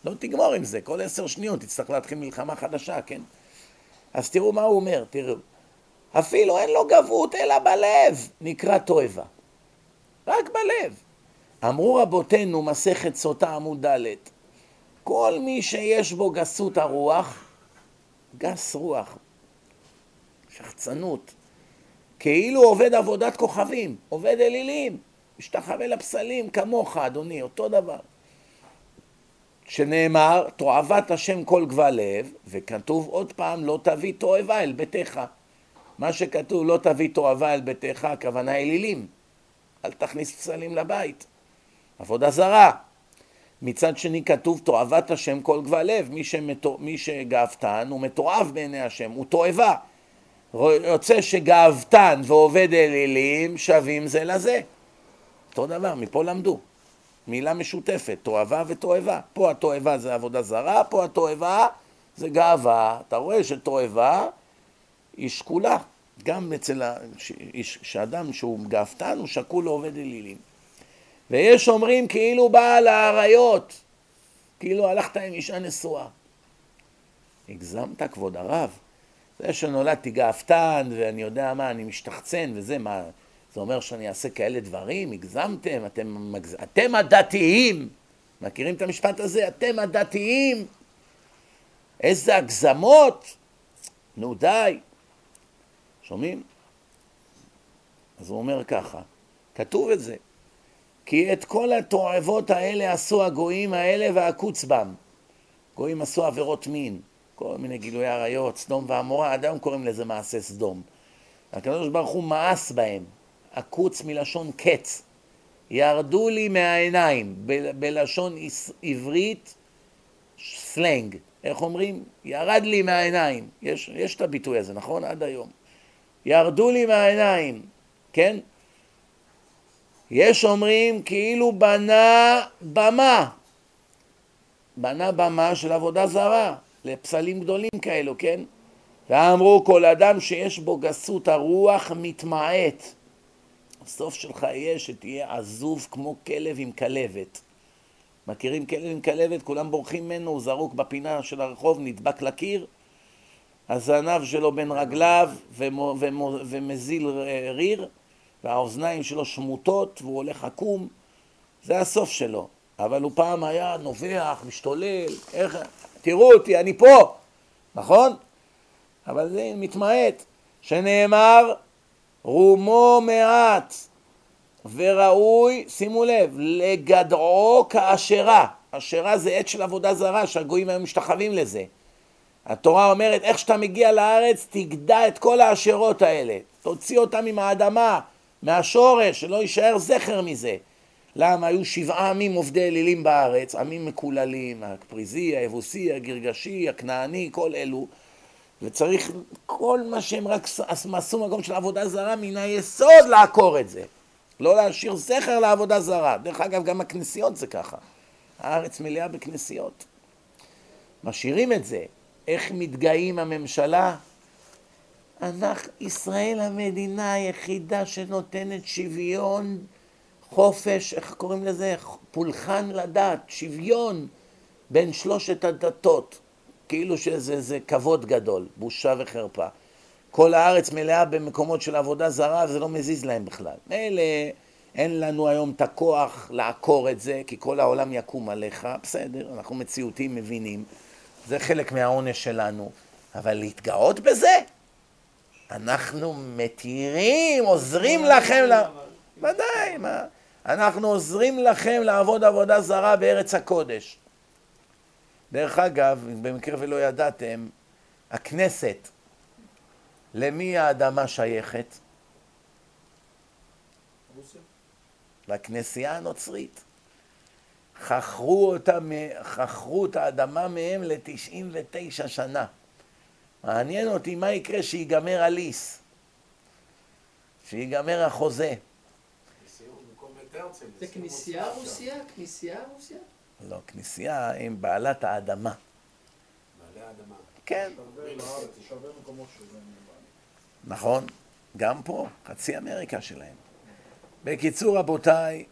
לא תגמור עם זה, כל עשר שניות תצטרך להתחיל מלחמה חדשה, כן? אז תראו מה הוא אומר, תראו. אפילו אין לו גבהות אלא בלב, נקרא תועבה. רק בלב. אמרו רבותינו, מסכת סוטה עמוד ד', כל מי שיש בו גסות הרוח, גס רוח, שחצנות, כאילו עובד עבודת כוכבים, עובד אלילים, משתחווה לפסלים כמוך, אדוני, אותו דבר. שנאמר, תועבת השם כל גבל לב, וכתוב עוד פעם, לא תביא תועבה אל ביתך. מה שכתוב, לא תביא תועבה אל ביתך, הכוונה אלילים. אל תכניס פסלים לבית. עבודה זרה. מצד שני כתוב, תועבת השם כל גבל לב. מי, שמתו, מי שגאוותן הוא מתועב בעיני השם, הוא תועבה. יוצא שגאוותן ועובד אלילים שווים זה לזה. אותו דבר, מפה למדו. מילה משותפת, תועבה ותועבה. פה התועבה זה עבודה זרה, פה התועבה זה גאווה. אתה רואה שתועבה היא שקולה. גם אצל ה... ש... ש... שאדם שהוא גאוותן הוא שקול לעובד אלילים. ויש אומרים כאילו בעל האריות, כאילו הלכת עם אישה נשואה. הגזמת, כבוד הרב. זה שנולדתי גאוותן ואני יודע מה, אני משתחצן וזה, מה, זה אומר שאני אעשה כאלה דברים? הגזמתם? אתם, מגז... אתם הדתיים! מכירים את המשפט הזה? אתם הדתיים! איזה הגזמות! נו די. שומעים? אז הוא אומר ככה, כתוב את זה, כי את כל התועבות האלה עשו הגויים האלה ועקוץ בם. גויים עשו עבירות מין, כל מיני גילויי עריות, סדום ועמורה, עד היום קוראים לזה מעשה סדום. הקדוש ברוך הוא מאס בהם, עקוץ מלשון קץ. ירדו לי מהעיניים, ב- בלשון עברית סלנג. איך אומרים? ירד לי מהעיניים. יש, יש את הביטוי הזה, נכון? עד היום. ירדו לי מהעיניים, כן? יש אומרים כאילו בנה במה, בנה במה של עבודה זרה, לפסלים גדולים כאלו, כן? ואמרו כל אדם שיש בו גסות הרוח מתמעט. הסוף שלך יהיה שתהיה עזוב כמו כלב עם כלבת. מכירים כלב עם כלבת? כולם בורחים ממנו, הוא זרוק בפינה של הרחוב, נדבק לקיר, הזנב שלו בין רגליו ומו, ומו, ומזיל ריר, והאוזניים שלו שמוטות והוא הולך עקום, זה הסוף שלו. אבל הוא פעם היה נובח, משתולל, איך... תראו אותי, אני פה, נכון? אבל זה מתמעט, שנאמר, רומו מעט וראוי, שימו לב, לגדעו כאשרה. אשרה זה עת של עבודה זרה, שהגויים היו משתחווים לזה. התורה אומרת, איך שאתה מגיע לארץ, תגדע את כל האשרות האלה. תוציא אותם עם האדמה, מהשורש, שלא יישאר זכר מזה. למה? היו שבעה עמים עובדי אלילים בארץ, עמים מקוללים, הפריזי, היבוסי, הגרגשי, הכנעני, כל אלו. וצריך כל מה שהם רק עשו מקום של עבודה זרה, מן היסוד לעקור את זה. לא להשאיר זכר לעבודה זרה. דרך אגב, גם הכנסיות זה ככה. הארץ מלאה בכנסיות. משאירים את זה. איך מתגאים הממשלה? אנחנו, ישראל המדינה היחידה שנותנת שוויון, חופש, איך קוראים לזה? פולחן לדת, שוויון בין שלושת הדתות. כאילו שזה זה כבוד גדול, בושה וחרפה. כל הארץ מלאה במקומות של עבודה זרה וזה לא מזיז להם בכלל. מילא אין לנו היום את הכוח לעקור את זה, כי כל העולם יקום עליך, בסדר, אנחנו מציאותיים מבינים, זה חלק מהעונש שלנו, אבל להתגאות בזה? אנחנו מתירים, עוזרים לכם, ל... ודאי, מה? אנחנו עוזרים לכם לעבוד עבודה זרה בארץ הקודש. דרך אגב, במקרה ולא ידעתם, הכנסת, למי האדמה שייכת? רוסיה? לכנסייה הנוצרית. חכרו, אותה, חכרו את האדמה מהם ל-99 שנה. מעניין אותי מה יקרה שיגמר הליס, שיגמר החוזה. זה כנסייה רוסיה? כנסייה רוסיה? לא, כנסייה הם בעלת האדמה. בעלי האדמה. כן. נכון, גם פה, חצי אמריקה שלהם. בקיצור, רבותיי,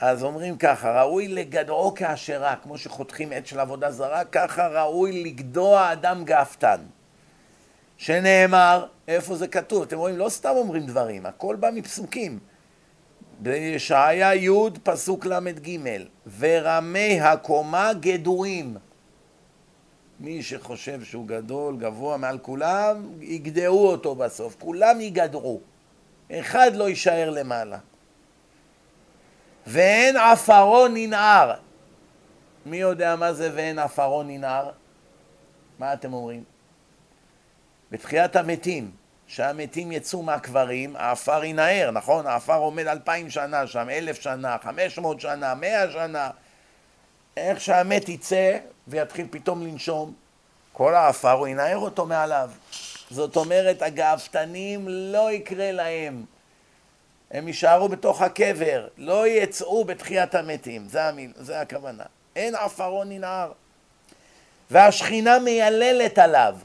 אז אומרים ככה, ראוי לגדעו כאשרה, כמו שחותכים עץ של עבודה זרה, ככה ראוי לגדוע אדם גאוותן. שנאמר, איפה זה כתוב? אתם רואים, לא סתם אומרים דברים, הכל בא מפסוקים. בישעיה י' פסוק ל"ג, ורמי הקומה גדועים. מי שחושב שהוא גדול, גבוה מעל כולם, יגדעו אותו בסוף. כולם ייגדעו. אחד לא יישאר למעלה. ואין עפרו ננער. מי יודע מה זה ואין עפרו ננער? מה אתם אומרים? בתחיית המתים, שהמתים יצאו מהקברים, העפר ינער, נכון? העפר עומד אלפיים שנה שם, אלף שנה, חמש מאות שנה, מאה שנה. איך שהמת יצא ויתחיל פתאום לנשום, כל העפר הוא ינער אותו מעליו. זאת אומרת, הגאוותנים לא יקרה להם. הם יישארו בתוך הקבר, לא יצאו בתחיית המתים, זה, המיל, זה הכוונה. אין עפרו ננער. והשכינה מייללת עליו.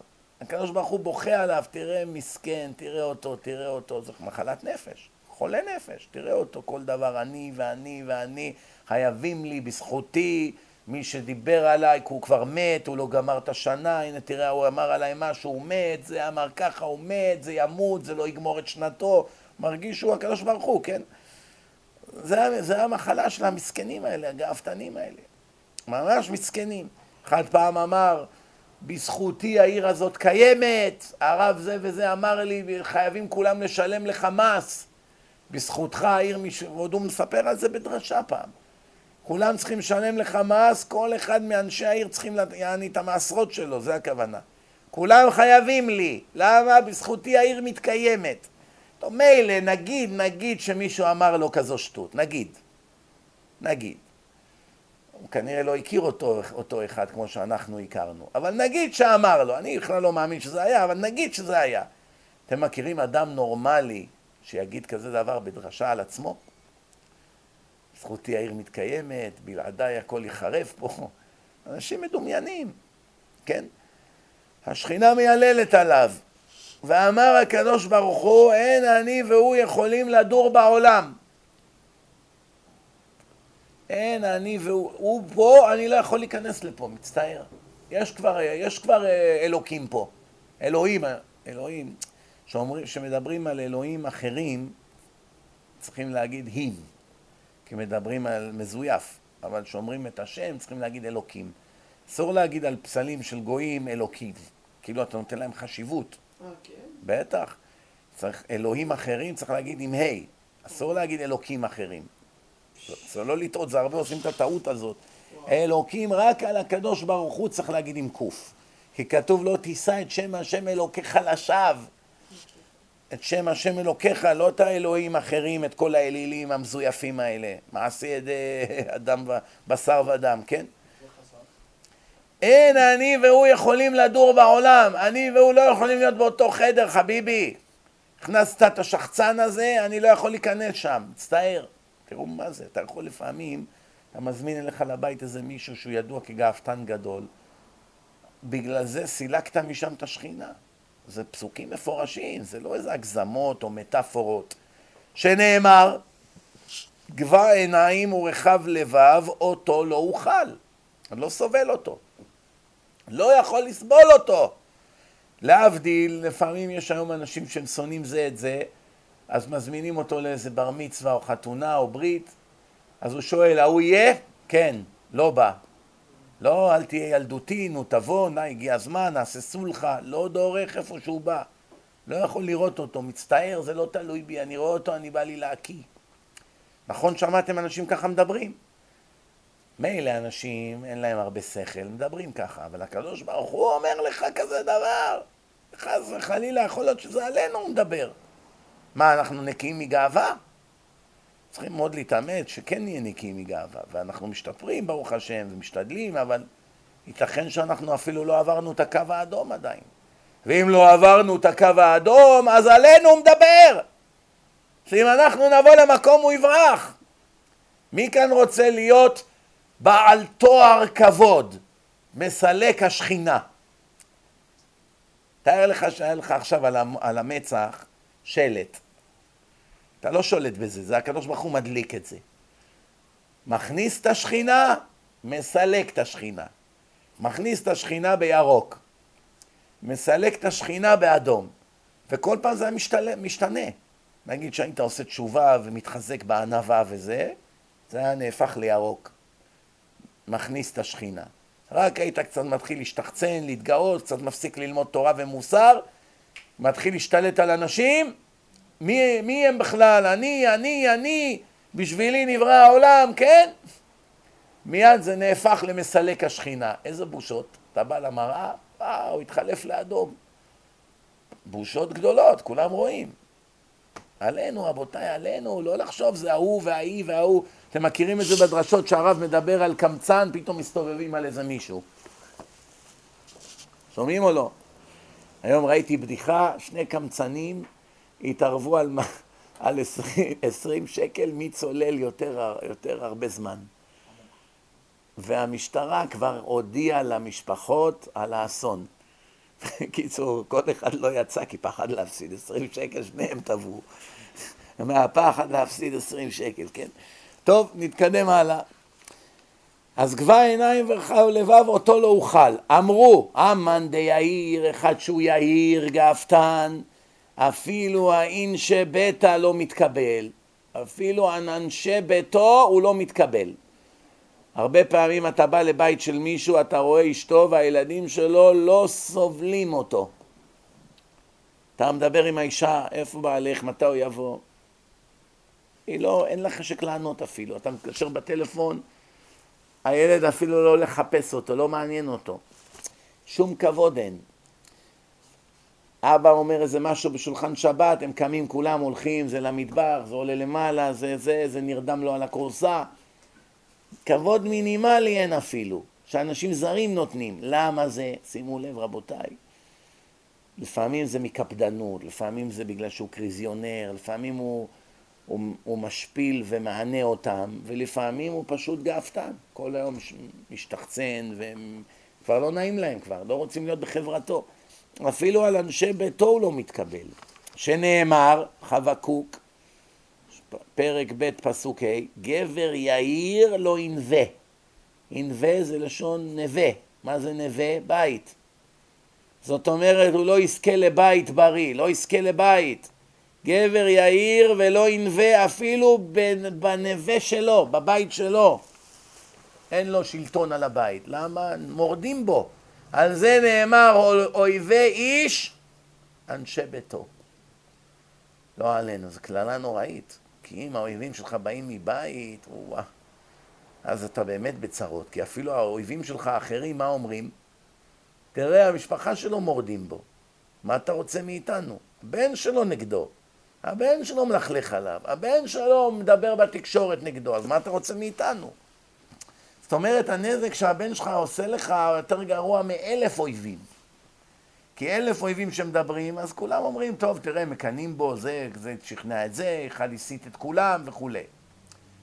הקדוש ברוך הוא בוכה עליו, תראה מסכן, תראה אותו, תראה אותו, זו מחלת נפש, חולה נפש, תראה אותו, כל דבר אני ואני ואני, חייבים לי בזכותי, מי שדיבר עליי, כי הוא כבר מת, הוא לא גמר את השנה, הנה תראה, הוא אמר עליי משהו, הוא מת, זה אמר ככה, הוא מת, זה ימות, זה לא יגמור את שנתו, מרגיש שהוא הקדוש ברוך הוא, כן? זה, זה המחלה של המסכנים האלה, הגאוותנים האלה. ממש מסכנים. אחד פעם אמר, בזכותי העיר הזאת קיימת, הרב זה וזה אמר לי, חייבים כולם לשלם לך מס. בזכותך העיר, מש... ועוד הוא מספר על זה בדרשה פעם. כולם צריכים לשלם לך מס, כל אחד מאנשי העיר צריכים, יעני את המעשרות שלו, זה הכוונה. כולם חייבים לי, למה? בזכותי העיר מתקיימת. טוב, מילא, נגיד, נגיד שמישהו אמר לו כזו שטות, נגיד, נגיד. הוא כנראה לא הכיר אותו, אותו אחד כמו שאנחנו הכרנו, אבל נגיד שאמר לו, אני בכלל לא מאמין שזה היה, אבל נגיד שזה היה. אתם מכירים אדם נורמלי שיגיד כזה דבר בדרשה על עצמו? זכותי העיר מתקיימת, בלעדיי הכל ייחרב פה. אנשים מדומיינים, כן? השכינה מייללת עליו. ואמר הקדוש ברוך הוא, אין אני והוא יכולים לדור בעולם. אין אני והוא, הוא פה, אני לא יכול להיכנס לפה, מצטער. יש כבר, יש כבר אה, אלוקים פה. אלוהים, אלוהים. שאומרים, שמדברים על אלוהים אחרים, צריכים להגיד הים, כי מדברים על מזויף, אבל כשאומרים את השם צריכים להגיד אלוקים. אסור להגיד על פסלים של גויים אלוקים, כאילו אתה נותן להם חשיבות. כן? בטח. צריך אלוהים אחרים, צריך להגיד עם ה', אסור להגיד אלוקים אחרים. זה לא לטעות, זה הרבה עושים את הטעות הזאת. אלוקים רק על הקדוש ברוך הוא צריך להגיד עם קוף. כי כתוב לא תישא את שם השם אלוקיך לשווא. את שם השם אלוקיך, לא את האלוהים אחרים, את כל האלילים המזויפים האלה. מעשי ידי אדם, בשר ודם, כן? אין אני והוא יכולים לדור בעולם, אני והוא לא יכולים להיות באותו חדר, חביבי. הכנסת את השחצן הזה, אני לא יכול להיכנס שם, מצטער. תראו מה זה, אתה יכול לפעמים, אתה מזמין אליך לבית איזה מישהו שהוא ידוע כגאוותן גדול, בגלל זה סילקת משם את השכינה. זה פסוקים מפורשים, זה לא איזה הגזמות או מטאפורות. שנאמר, גבה עיניים ורחב לבב, אותו לא אוכל. אני לא סובל אותו. לא יכול לסבול אותו. להבדיל, לפעמים יש היום אנשים שהם שונאים זה את זה, אז מזמינים אותו לאיזה בר מצווה או חתונה או ברית, אז הוא שואל, ההוא יהיה? כן, לא בא. לא, אל תהיה ילדותי, נו תבוא, נא, הגיע הזמן, נעשה סולחה, לא דורך איפה שהוא בא. לא יכול לראות אותו, מצטער, זה לא תלוי בי, אני רואה אותו, אני בא לי להקיא. נכון שמעתם אנשים ככה מדברים? מילא אנשים, אין להם הרבה שכל, מדברים ככה, אבל הקדוש ברוך הוא אומר לך כזה דבר. חס וחלילה, יכול להיות שזה עלינו הוא מדבר. מה, אנחנו נקיים מגאווה? צריכים מאוד להתאמץ שכן נהיה נקיים מגאווה, ואנחנו משתפרים ברוך השם ומשתדלים, אבל ייתכן שאנחנו אפילו לא עברנו את הקו האדום עדיין. ואם לא עברנו את הקו האדום, אז עלינו הוא מדבר. שאם אנחנו נבוא למקום הוא יברח. מי כאן רוצה להיות בעל תואר כבוד, מסלק השכינה? תאר לך שהיה לך עכשיו על המצח שלט. אתה לא שולט בזה, זה הקדוש ברוך הוא מדליק את זה. מכניס את השכינה, מסלק את השכינה. מכניס את השכינה בירוק, מסלק את השכינה באדום, וכל פעם זה משתלה, משתנה. נגיד שהיית עושה תשובה ומתחזק בענווה וזה, זה היה נהפך לירוק. מכניס את השכינה. רק היית קצת מתחיל להשתחצן, להתגאות, קצת מפסיק ללמוד תורה ומוסר, מתחיל להשתלט על אנשים, מי, מי הם בכלל? אני, אני, אני, בשבילי נברא העולם, כן? מיד זה נהפך למסלק השכינה. איזה בושות. אתה בא למראה, וואו, התחלף לאדום. בושות גדולות, כולם רואים. עלינו, רבותיי, עלינו, לא לחשוב זה ההוא וההיא וההוא. אתם מכירים את זה בדרשות שהרב מדבר על קמצן, פתאום מסתובבים על איזה מישהו. שומעים או לא? היום ראיתי בדיחה, שני קמצנים התערבו על, על 20, 20 שקל מי צולל יותר, יותר הרבה זמן. והמשטרה כבר הודיעה למשפחות על האסון. בקיצור, כל אחד לא יצא כי פחד להפסיד 20 שקל, שניהם טבעו. מהפחד להפסיד 20 שקל, כן? טוב, נתקדם הלאה. אז גבה עיניים ורחב לבב אותו לא אוכל. אמרו, אמן דיהיר, אחד שהוא יהיר, גאוותן, אפילו האינשי ביתה לא מתקבל, אפילו אנשי ביתו הוא לא מתקבל. הרבה פעמים אתה בא לבית של מישהו, אתה רואה אשתו והילדים שלו לא סובלים אותו. אתה מדבר עם האישה, איפה בעלך, מתי הוא יבוא? היא לא, אין לה חשק לענות אפילו. אתה מתקשר בטלפון, הילד אפילו לא לחפש אותו, לא מעניין אותו. שום כבוד אין. אבא אומר איזה משהו בשולחן שבת, הם קמים כולם, הולכים, זה למטבח, זה עולה למעלה, זה זה, זה נרדם לו על הכורסה. כבוד מינימלי אין אפילו, שאנשים זרים נותנים. למה זה? שימו לב רבותיי, לפעמים זה מקפדנות, לפעמים זה בגלל שהוא קריזיונר, לפעמים הוא, הוא, הוא משפיל ומענה אותם, ולפעמים הוא פשוט גאוותן. כל היום משתחצן, והם כבר לא נעים להם כבר, לא רוצים להיות בחברתו. אפילו על אנשי ביתו הוא לא מתקבל. שנאמר, חבקוק, פרק ב' פסוק ה', גבר יאיר לא ינווה. ינווה זה לשון נווה. מה זה נווה? בית. זאת אומרת, הוא לא יזכה לבית בריא, לא יזכה לבית. גבר יאיר ולא ינווה אפילו בנווה שלו, בבית שלו. אין לו שלטון על הבית. למה? מורדים בו. על זה נאמר אויבי איש אנשי ביתו. לא עלינו, זו קללה נוראית. כי אם האויבים שלך באים מבית, וואה, אז אתה באמת בצרות. כי אפילו האויבים שלך האחרים, מה אומרים? תראה, המשפחה שלו מורדים בו. מה אתה רוצה מאיתנו? הבן שלו נגדו. הבן שלו מלכלך עליו. הבן שלו מדבר בתקשורת נגדו. אז מה אתה רוצה מאיתנו? זאת אומרת, הנזק שהבן שלך עושה לך יותר גרוע מאלף אויבים. כי אלף אויבים שמדברים, אז כולם אומרים, טוב, תראה, מקנאים בו, זה, זה שכנע את זה, אחד הסית את כולם וכולי.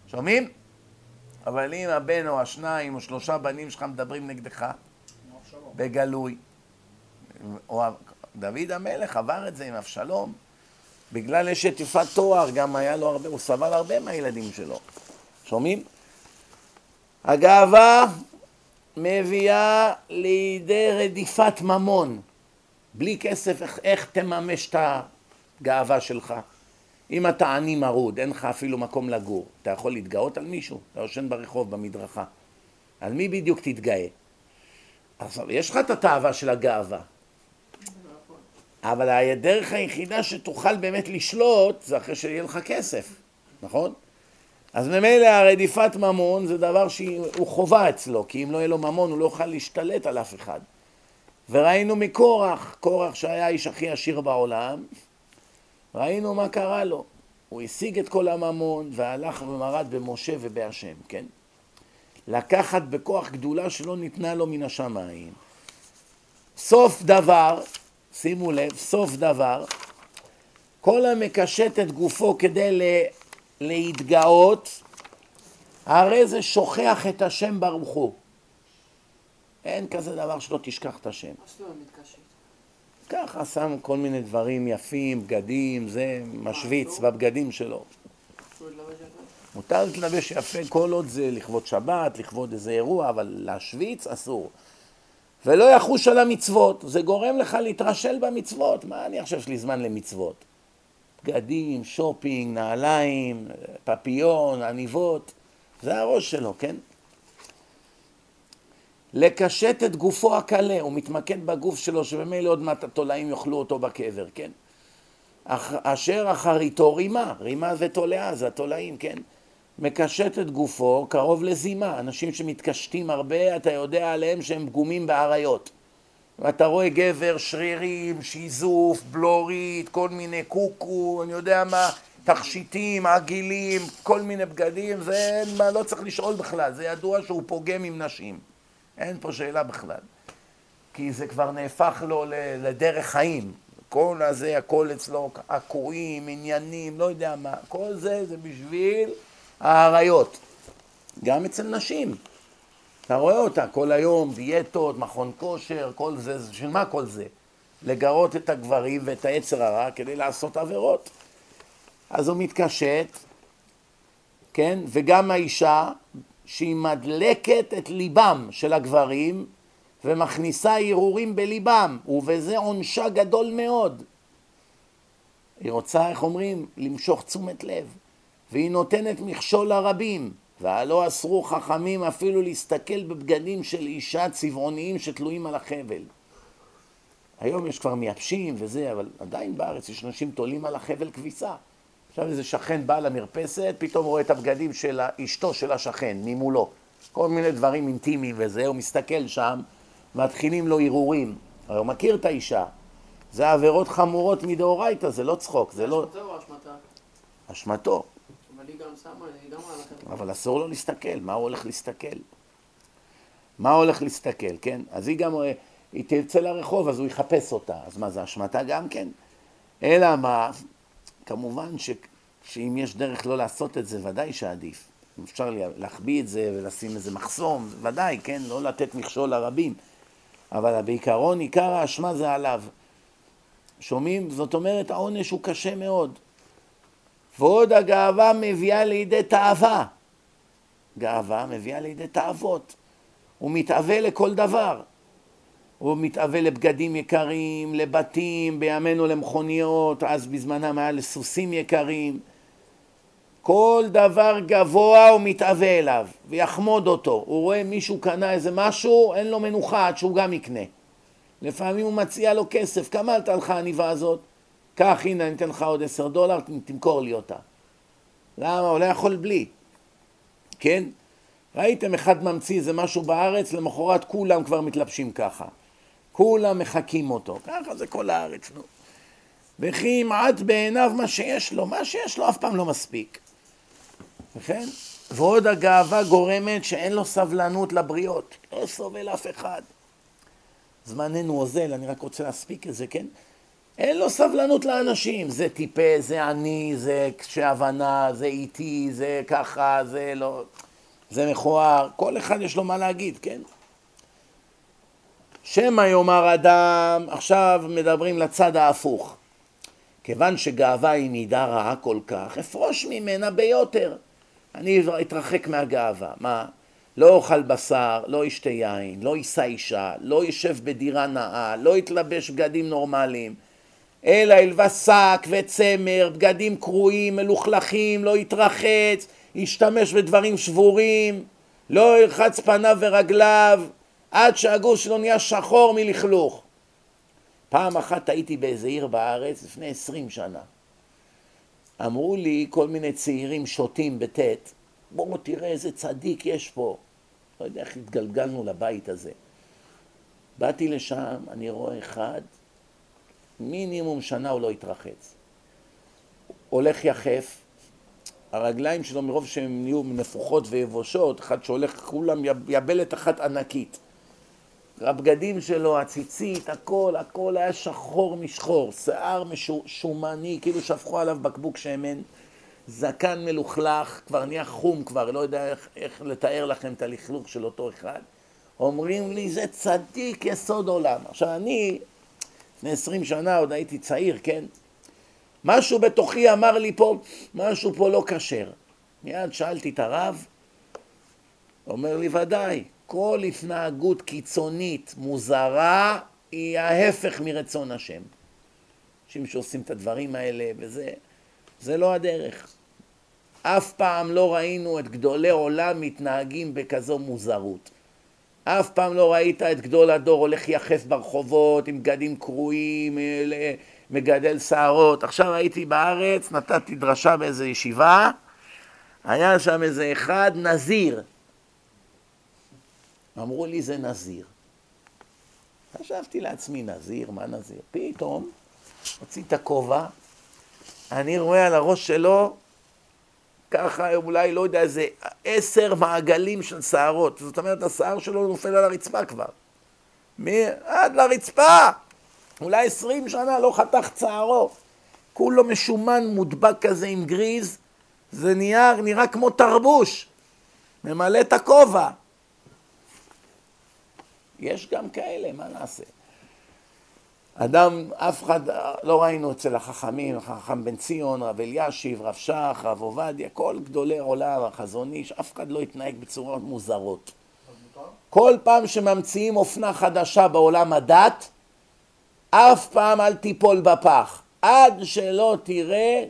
שומעים? אבל אם הבן או השניים או שלושה בנים שלך מדברים נגדך, בגלוי, או דוד המלך עבר את זה עם אבשלום. בגלל אשת יפת תואר, גם היה לו הרבה, הוא סבל הרבה מהילדים שלו. שומעים? הגאווה מביאה לידי רדיפת ממון. בלי כסף, איך, איך תממש את הגאווה שלך? אם אתה עני מרוד, אין לך אפילו מקום לגור, אתה יכול להתגאות על מישהו? אתה יושן ברחוב, במדרכה. על מי בדיוק תתגאה? עכשיו, יש לך את התאווה של הגאווה, אבל הדרך היחידה שתוכל באמת לשלוט זה אחרי שיהיה לך כסף, נכון? אז ממילא הרדיפת ממון זה דבר שהוא חובה אצלו, כי אם לא יהיה לו ממון הוא לא יוכל להשתלט על אף אחד. וראינו מקורח, קורח שהיה האיש הכי עשיר בעולם, ראינו מה קרה לו. הוא השיג את כל הממון והלך ומרד במשה ובהשם, כן? לקחת בכוח גדולה שלא ניתנה לו מן השמיים. סוף דבר, שימו לב, סוף דבר, כל המקשט את גופו כדי להתגאות, הרי זה שוכח את השם ברוך הוא. אין כזה דבר שלא תשכח את השם. מתקשט? ככה שם כל מיני דברים יפים, בגדים, זה משוויץ בבגדים שלו. שהוא יתלבש יפה? מותר להתלבש יפה כל עוד זה לכבוד שבת, לכבוד איזה אירוע, אבל להשוויץ אסור. ולא יחוש על המצוות, זה גורם לך להתרשל במצוות. מה אני עכשיו יש לי זמן למצוות? בגדים, שופינג, נעליים, פפיון, עניבות, זה הראש שלו, כן? לקשט את גופו הקלה, הוא מתמקד בגוף שלו, שבמילא עוד מעט התולעים יאכלו אותו בקבר, כן? אשר אחריתו רימה, רימה זה תולעה, זה התולעים, כן? מקשט את גופו קרוב לזימה, אנשים שמתקשטים הרבה, אתה יודע עליהם שהם פגומים באריות. ואתה רואה גבר, שרירים, שיזוף, בלורית, כל מיני קוקו, אני יודע מה, תכשיטים, עגילים, כל מיני בגדים, זה אין מה, לא צריך לשאול בכלל, זה ידוע שהוא פוגם עם נשים. אין פה שאלה בכלל. כי זה כבר נהפך לו לדרך חיים. כל הזה, הכל אצלו, עקועים, עניינים, לא יודע מה, כל זה זה בשביל האריות. גם אצל נשים. אתה רואה אותה כל היום, דיאטות, מכון כושר, כל זה, בשביל מה כל זה? לגרות את הגברים ואת היצר הרע כדי לעשות עבירות. אז הוא מתקשט, כן? וגם האישה, שהיא מדלקת את ליבם של הגברים ומכניסה הרהורים בליבם, ובזה עונשה גדול מאוד. היא רוצה, איך אומרים? למשוך תשומת לב. והיא נותנת מכשול לרבים, והלא אסרו חכמים אפילו להסתכל בבגדים של אישה צבעוניים שתלויים על החבל. היום יש כבר מייבשים וזה, אבל עדיין בארץ יש אנשים תולים על החבל כביסה. עכשיו איזה שכן בא למרפסת, פתאום רואה את הבגדים של אשתו של השכן, ממולו. כל מיני דברים אינטימיים וזה, הוא מסתכל שם, מתחילים לו הרהורים. הרי הוא מכיר את האישה. זה עבירות חמורות מדאורייתא, זה לא צחוק, זה לא... אשמתו או אשמתה? אשמתו. היא גם שמה, היא גם על החברה. אבל אסור לו להסתכל, מה הוא הולך להסתכל? מה הוא הולך להסתכל, כן? אז היא גם, אה, היא תצא לרחוב, אז הוא יחפש אותה. אז מה, זה אשמתה גם כן? אלא מה, כמובן ש, שאם יש דרך לא לעשות את זה, ודאי שעדיף. אם אפשר לה- להחביא את זה ולשים איזה מחסום, ודאי, כן? לא לתת מכשול לרבים. אבל בעיקרון, עיקר האשמה זה עליו. שומעים? זאת אומרת, העונש הוא קשה מאוד. ועוד הגאווה מביאה לידי תאווה. גאווה מביאה לידי תאוות. הוא מתאווה לכל דבר. הוא מתאווה לבגדים יקרים, לבתים, בימינו למכוניות, אז בזמנם היה לסוסים יקרים. כל דבר גבוה הוא מתאווה אליו, ויחמוד אותו. הוא רואה מישהו קנה איזה משהו, אין לו מנוחה עד שהוא גם יקנה. לפעמים הוא מציע לו כסף, כמה עלתה לך העניבה הזאת? קח, הנה, אני אתן לך עוד עשר דולר, תמכור לי אותה. למה? הוא לא יכול בלי. כן? ראיתם אחד ממציא איזה משהו בארץ, למחרת כולם כבר מתלבשים ככה. כולם מחקים אותו. ככה זה כל הארץ, נו. וכי ימעט בעיניו מה שיש לו, מה שיש לו אף פעם לא מספיק. וכן? ועוד הגאווה גורמת שאין לו סבלנות לבריות, לא סובל אף אחד. זמננו אוזל, אני רק רוצה להספיק את זה, כן? אין לו סבלנות לאנשים, זה טיפס, זה עני, זה קשה הבנה, זה איטי, זה ככה, זה לא... זה מכוער, כל אחד יש לו מה להגיד, כן? שמא יאמר אדם, עכשיו מדברים לצד ההפוך. כיוון שגאווה היא מידה רעה כל כך, אפרוש ממנה ביותר. אני אתרחק מהגאווה. מה? לא אוכל בשר, לא אשתה יין, לא יישא אישה, לא יישב בדירה נאה, לא יתלבש בגדים נורמליים, אלא ילבש שק וצמר, בגדים קרועים, מלוכלכים, לא יתרחץ, ישתמש בדברים שבורים, לא ירחץ פניו ורגליו, עד שהגוש שלו נהיה שחור מלכלוך. פעם אחת הייתי באיזה עיר בארץ, לפני עשרים שנה. אמרו לי כל מיני צעירים שותים בטית, בואו תראה איזה צדיק יש פה. לא יודע איך התגלגלנו לבית הזה. באתי לשם, אני רואה אחד, מינימום שנה הוא לא התרחץ. הולך יחף, הרגליים שלו מרוב שהן נהיו נפוחות ויבושות, אחד שהולך כולם יבלת אחת ענקית. הבגדים שלו, הציצית, הכל, הכל היה שחור משחור, שיער שומני, כאילו שפכו עליו בקבוק שמן, זקן מלוכלך, כבר נהיה חום כבר, לא יודע איך, איך לתאר לכם את הלכלוך של אותו אחד. אומרים לי, זה צדיק יסוד עולם. עכשיו אני, לפני עשרים שנה עוד הייתי צעיר, כן? משהו בתוכי אמר לי פה, משהו פה לא כשר. מיד שאלתי את הרב, אומר לי, ודאי, כל התנהגות קיצונית, מוזרה, היא ההפך מרצון השם. אנשים שעושים את הדברים האלה וזה, זה לא הדרך. אף פעם לא ראינו את גדולי עולם מתנהגים בכזו מוזרות. אף פעם לא ראית את גדול הדור הולך יחף ברחובות עם בגדים קרועים, מגדל שערות. עכשיו הייתי בארץ, נתתי דרשה באיזו ישיבה, היה שם איזה אחד נזיר, אמרו לי זה נזיר. חשבתי לעצמי, נזיר, מה נזיר? פתאום הוציא את הכובע, אני רואה על הראש שלו ככה אולי, לא יודע, איזה עשר מעגלים של שערות. זאת אומרת, השיער שלו נופל על הרצפה כבר. מי? עד לרצפה! אולי עשרים שנה לא חתך צערו. כולו משומן, מודבק כזה עם גריז, זה נהיה, נראה כמו תרבוש. ממלא את הכובע. יש גם כאלה, מה נעשה? אדם, אף אחד, לא ראינו אצל החכמים, החכם בן ציון, רב אלישיב, רב שך, רב עובדיה, כל גדולי עולם, החזון איש, אף אחד לא התנהג בצורות מוזרות. כל פעם שממציאים אופנה חדשה בעולם הדת, אף פעם אל תיפול בפח. עד שלא תראה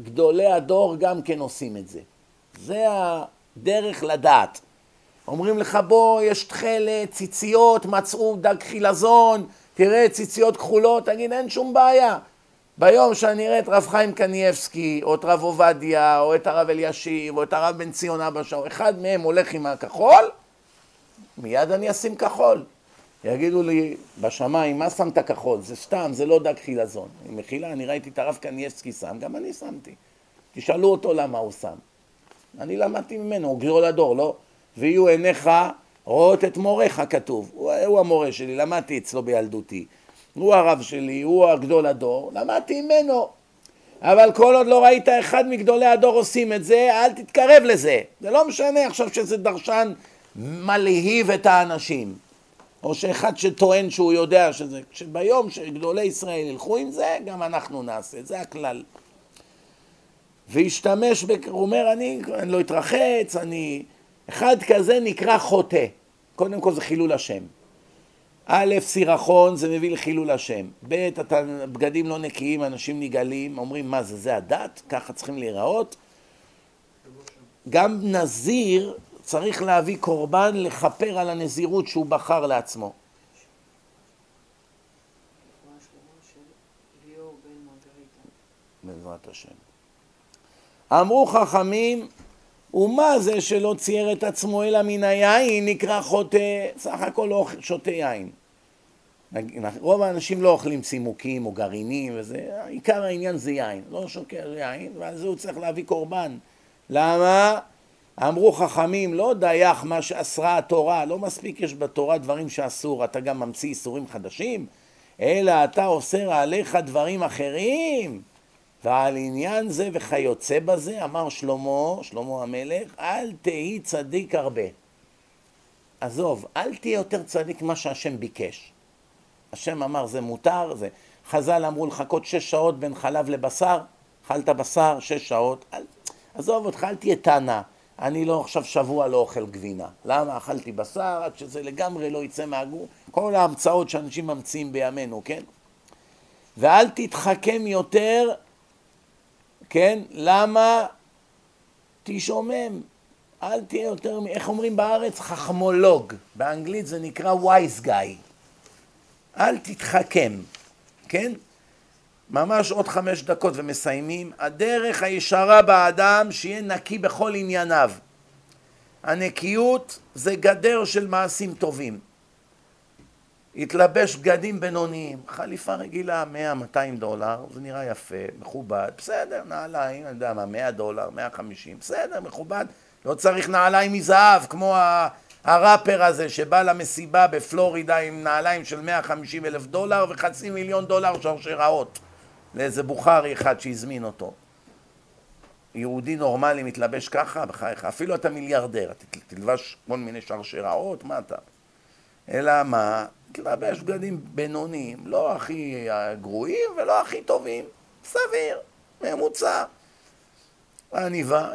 גדולי הדור גם כן עושים את זה. זה הדרך לדעת. אומרים לך בוא, יש תכלת, ציציות, מצאו דג חילזון, תראה ציציות כחולות, תגיד אין שום בעיה. ביום שאני אראה את רב חיים קנייבסקי, או את רב עובדיה, או את הרב אלישיב, או את הרב בן ציון אבא שאו, אחד מהם הולך עם הכחול, מיד אני אשים כחול. יגידו לי, בשמיים, מה שמת כחול? זה סתם, זה לא דג חילזון. מחילה, אני ראיתי את הרב קנייבסקי שם, גם אני שמתי. תשאלו אותו למה הוא שם. אני למדתי ממנו, הוא גדול הדור, לא? ויהיו עיניך רואות את מורך כתוב, הוא, הוא המורה שלי, למדתי אצלו בילדותי, הוא הרב שלי, הוא הגדול הדור, למדתי ממנו. אבל כל עוד לא ראית אחד מגדולי הדור עושים את זה, אל תתקרב לזה. זה לא משנה עכשיו שזה דרשן מלהיב את האנשים, או שאחד שטוען שהוא יודע שזה, שביום שגדולי ישראל ילכו עם זה, גם אנחנו נעשה, זה הכלל. והשתמש, הוא אומר, אני, אני לא אתרחץ, אני... אחד כזה נקרא חוטא. קודם כל זה חילול השם. א', סירחון זה מביא לחילול השם. ב', בגדים לא נקיים, אנשים נגאלים, אומרים מה זה, זה הדת? ככה צריכים להיראות? גם נזיר צריך להביא קורבן לכפר על הנזירות שהוא בחר לעצמו. בעזרת השם. אמרו חכמים, ומה זה שלא צייר את עצמו אלא מן היין נקרא חוטא, סך הכל לא שותה יין. רוב האנשים לא אוכלים צימוקים או גרעינים וזה, עיקר העניין זה יין, לא שוקר יין, ועל זה הוא צריך להביא קורבן. למה? אמרו חכמים, לא דייך מה שאסרה התורה, לא מספיק יש בתורה דברים שאסור, אתה גם ממציא איסורים חדשים, אלא אתה אוסר עליך דברים אחרים. ועל עניין זה וכיוצא בזה אמר שלמה, שלמה המלך, אל תהי צדיק הרבה. עזוב, אל תהיה יותר צדיק ממה שהשם ביקש. השם אמר זה מותר, זה... חז"ל אמרו לחכות שש שעות בין חלב לבשר, אכלת בשר שש שעות, אל... עזוב אותך, אל תהיה טענה. אני לא עכשיו שבוע לא אוכל גבינה. למה? אכלתי בשר עד שזה לגמרי לא יצא מהגור. כל ההמצאות שאנשים ממציאים בימינו, כן? ואל תתחכם יותר, כן? למה תשומם? אל תהיה יותר, איך אומרים בארץ? חכמולוג. באנגלית זה נקרא wise guy. אל תתחכם, כן? ממש עוד חמש דקות ומסיימים. הדרך הישרה באדם שיהיה נקי בכל ענייניו. הנקיות זה גדר של מעשים טובים. התלבש בגדים בינוניים, חליפה רגילה 100-200 דולר, זה נראה יפה, מכובד, בסדר, נעליים, אני יודע מה, 100 דולר, 150, בסדר, מכובד, לא צריך נעליים מזהב, כמו הראפר הזה שבא למסיבה בפלורידה עם נעליים של 150 אלף דולר וחצי מיליון דולר שרשראות לאיזה בוכרי אחד שהזמין אותו. יהודי נורמלי מתלבש ככה, בחייך, אפילו אתה מיליארדר, אתה תלבש כל מיני שרשראות, מה אתה? אלא מה? תלבש בגדים בינוניים, לא הכי גרועים ולא הכי טובים, סביר, ממוצע. עניבה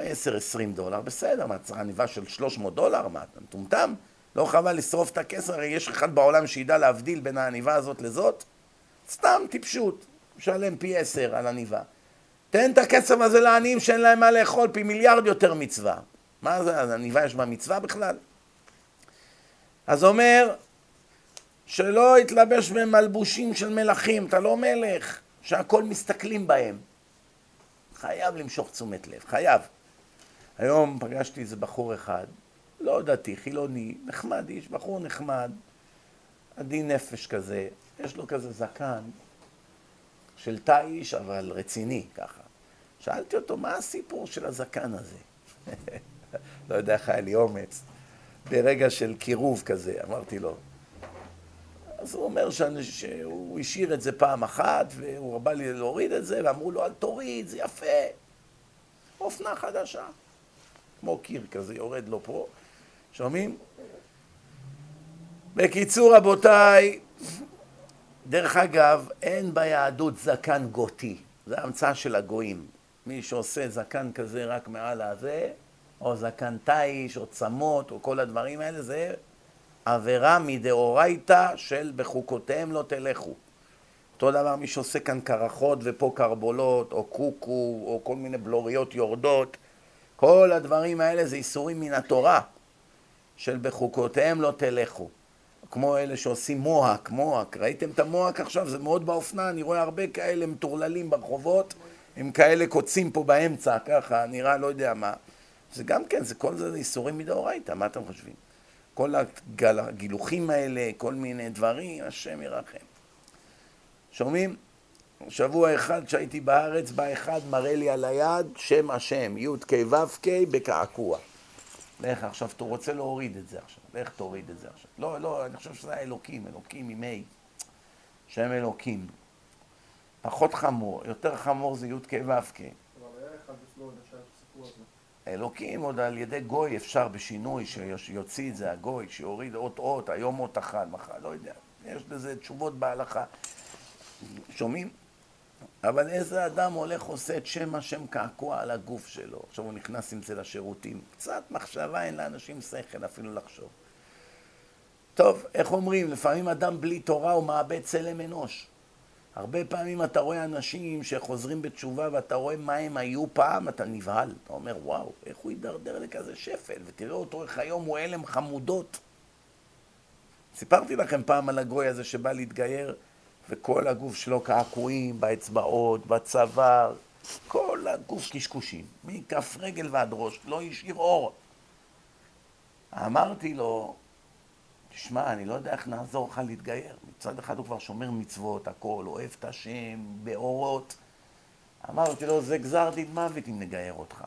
10-20 דולר, בסדר, מה צריך עניבה של 300 דולר? מה, אתה מטומטם? לא חבל לשרוף את הכסף, הרי יש אחד בעולם שידע להבדיל בין העניבה הזאת לזאת? סתם טיפשות, משלם פי 10 על עניבה. תן את הכסף הזה לעניים שאין להם מה לאכול, פי מיליארד יותר מצווה. מה זה, עניבה יש בה מצווה בכלל? אז אומר, שלא יתלבש במלבושים של מלכים, אתה לא מלך, שהכל מסתכלים בהם. חייב למשוך תשומת לב, חייב. היום פגשתי איזה בחור אחד, לא דתי, חילוני, נחמד איש, בחור נחמד, עדין נפש כזה, יש לו כזה זקן של תא איש, אבל רציני ככה. שאלתי אותו, מה הסיפור של הזקן הזה? לא יודע איך היה לי אומץ. ברגע של קירוב כזה, אמרתי לו. אז הוא אומר שהוא השאיר את זה פעם אחת, והוא בא לי להוריד את זה, ואמרו לו, אל תוריד, זה יפה. אופנה חדשה. כמו קיר כזה, יורד לו פה. שומעים? בקיצור, רבותיי, דרך אגב, אין ביהדות זקן גותי. זה המצאה של הגויים. מי שעושה זקן כזה רק מעל הזה, או זקן תיש, או צמות, או כל הדברים האלה, זה עבירה מדאורייתא של בחוקותיהם לא תלכו. אותו דבר מי שעושה כאן קרחות ופה קרבולות, או קוקו, או כל מיני בלוריות יורדות, כל הדברים האלה זה איסורים מן התורה, של בחוקותיהם לא תלכו. כמו אלה שעושים מוהק, מוהק, ראיתם את המוהק עכשיו? זה מאוד באופנה, אני רואה הרבה כאלה מטורללים ברחובות, הם כאלה קוצים פה באמצע, ככה, נראה לא יודע מה. זה גם כן, זה כל זה איסורים מדאורייתא, מה אתם חושבים? כל הגילוחים האלה, כל מיני דברים, השם ירחם. שומעים? שבוע אחד שהייתי בארץ, בא אחד, מראה לי על היד, שם השם, י' כ' ו' כ' בקעקוע. לך עכשיו, אתה רוצה להוריד את זה עכשיו, לך תוריד את זה עכשיו. לא, לא, אני חושב שזה האלוקים, אלוקים עם ה', שם אלוקים. פחות חמור, יותר חמור זה י' כ' ו' כ'. אבל היה אחד בפלורידה שהיה סיפור הזה. אלוקים עוד על ידי גוי אפשר בשינוי שיוציא את זה הגוי, שיוריד אות אות, היום אות אחת, מחר, לא יודע. יש לזה תשובות בהלכה. שומעים? אבל איזה אדם הולך עושה את שם השם קעקוע על הגוף שלו? עכשיו הוא נכנס עם זה לשירותים. קצת מחשבה אין לאנשים שכל אפילו לחשוב. טוב, איך אומרים? לפעמים אדם בלי תורה הוא מאבד צלם אנוש. הרבה פעמים אתה רואה אנשים שחוזרים בתשובה ואתה רואה מה הם היו פעם, אתה נבהל. אתה אומר, וואו, איך הוא הידרדר לכזה שפל? ותראה אותו איך היום הוא הלם חמודות. סיפרתי לכם פעם על הגוי הזה שבא להתגייר, וכל הגוף שלו קעקועים, באצבעות, בצוואר, כל הגוף קשקושים, מכף רגל ועד ראש, לא השאיר אור. אמרתי לו, תשמע, אני לא יודע איך נעזור לך להתגייר. מצד אחד הוא כבר שומר מצוות, הכל, אוהב את השם, באורות. אמרתי לו, זה גזר דין מוות אם נגייר אותך.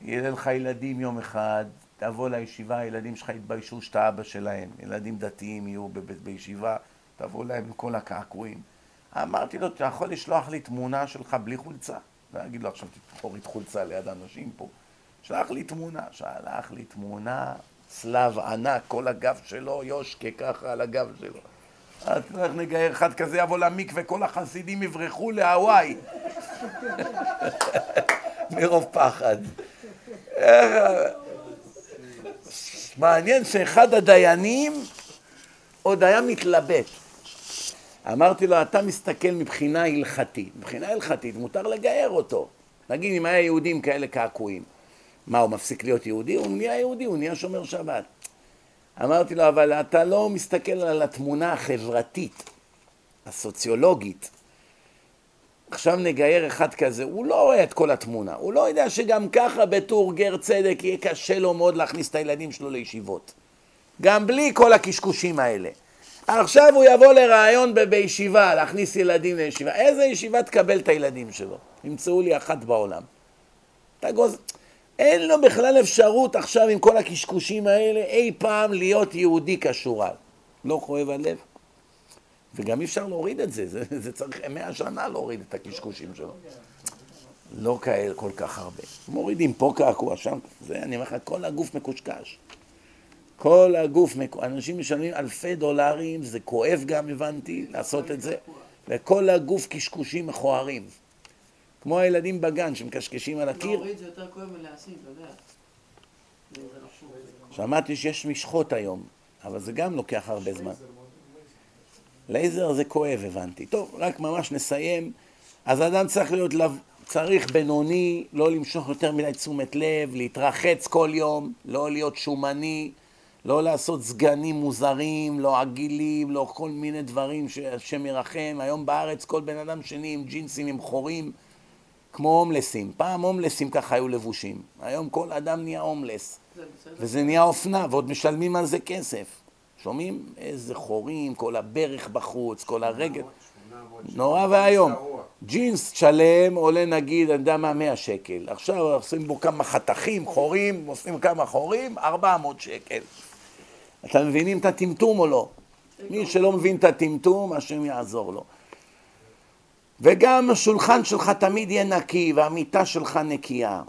יהיה לך ילדים יום אחד, תבוא לישיבה, הילדים שלך יתביישו שאתה אבא שלהם. ילדים דתיים יהיו ב- ב- בישיבה, תבוא להם עם כל הקעקועים. אמרתי לו, אתה יכול לשלוח לי תמונה שלך בלי חולצה? אגיד לו עכשיו תוריד חולצה ליד אנשים פה. שלח לי תמונה. שלח לי תמונה, צלב ענק, כל הגב שלו, יושקה ככה על הגב שלו. אז איך נגייר אחד כזה יבוא למקווה, כל החסידים יברחו להוואי. מרוב פחד. מעניין שאחד הדיינים עוד היה מתלבט. אמרתי לו, אתה מסתכל מבחינה הלכתית. מבחינה הלכתית מותר לגייר אותו. נגיד אם היה יהודים כאלה קעקועים. מה, הוא מפסיק להיות יהודי? הוא נהיה יהודי, הוא נהיה שומר שבת. אמרתי לו, אבל אתה לא מסתכל על התמונה החברתית, הסוציולוגית. עכשיו נגייר אחד כזה, הוא לא רואה את כל התמונה, הוא לא יודע שגם ככה בתור גר צדק יהיה קשה לו מאוד להכניס את הילדים שלו לישיבות. גם בלי כל הקשקושים האלה. עכשיו הוא יבוא לרעיון בישיבה, להכניס ילדים לישיבה. איזה ישיבה תקבל את הילדים שלו? ימצאו לי אחת בעולם. אתה גוז... אין לו בכלל אפשרות עכשיו עם כל הקשקושים האלה אי פעם להיות יהודי כשורל. לא כואב הלב. וגם אי אפשר להוריד את זה, זה, זה צריך מאה שנה להוריד את הקשקושים שלו. לא כאלה כל כך הרבה. מורידים פה קעקוע, שם, זה, אני אומר לך, כל הגוף מקושקש. כל הגוף, אנשים משלמים אלפי דולרים, זה כואב גם, הבנתי, לעשות את זה, וכל הגוף קשקושים מכוערים. כמו הילדים בגן שמקשקשים על הקיר. להוריד זה יותר כואב מלהשיג, אתה יודע. שמעתי שיש משחות היום, אבל זה גם לוקח הרבה זמן. לייזר זה כואב, הבנתי. טוב, רק ממש נסיים. אז אדם צריך להיות, לב... צריך בינוני, לא למשוך יותר מדי תשומת לב, להתרחץ כל יום, לא להיות שומני, לא לעשות סגנים מוזרים, לא עגילים, לא כל מיני דברים שהשם ירחם. היום בארץ כל בן אדם שני עם ג'ינסים, עם חורים, כמו הומלסים. פעם הומלסים ככה היו לבושים. היום כל אדם נהיה הומלס. וזה נהיה אופנה, ועוד משלמים על זה כסף. שומעים? איזה חורים, כל הברך בחוץ, כל הרגל. נורא ואיום. ג'ינס שלם עולה נגיד, אני יודע מה, 100 שקל. עכשיו עושים בו כמה חתכים, חורים, עושים כמה חורים, 400 שקל. אתם מבינים את הטמטום או לא? מי שלא מבין את הטמטום, השם יעזור לו. וגם השולחן שלך תמיד יהיה נקי והמיטה שלך נקייה.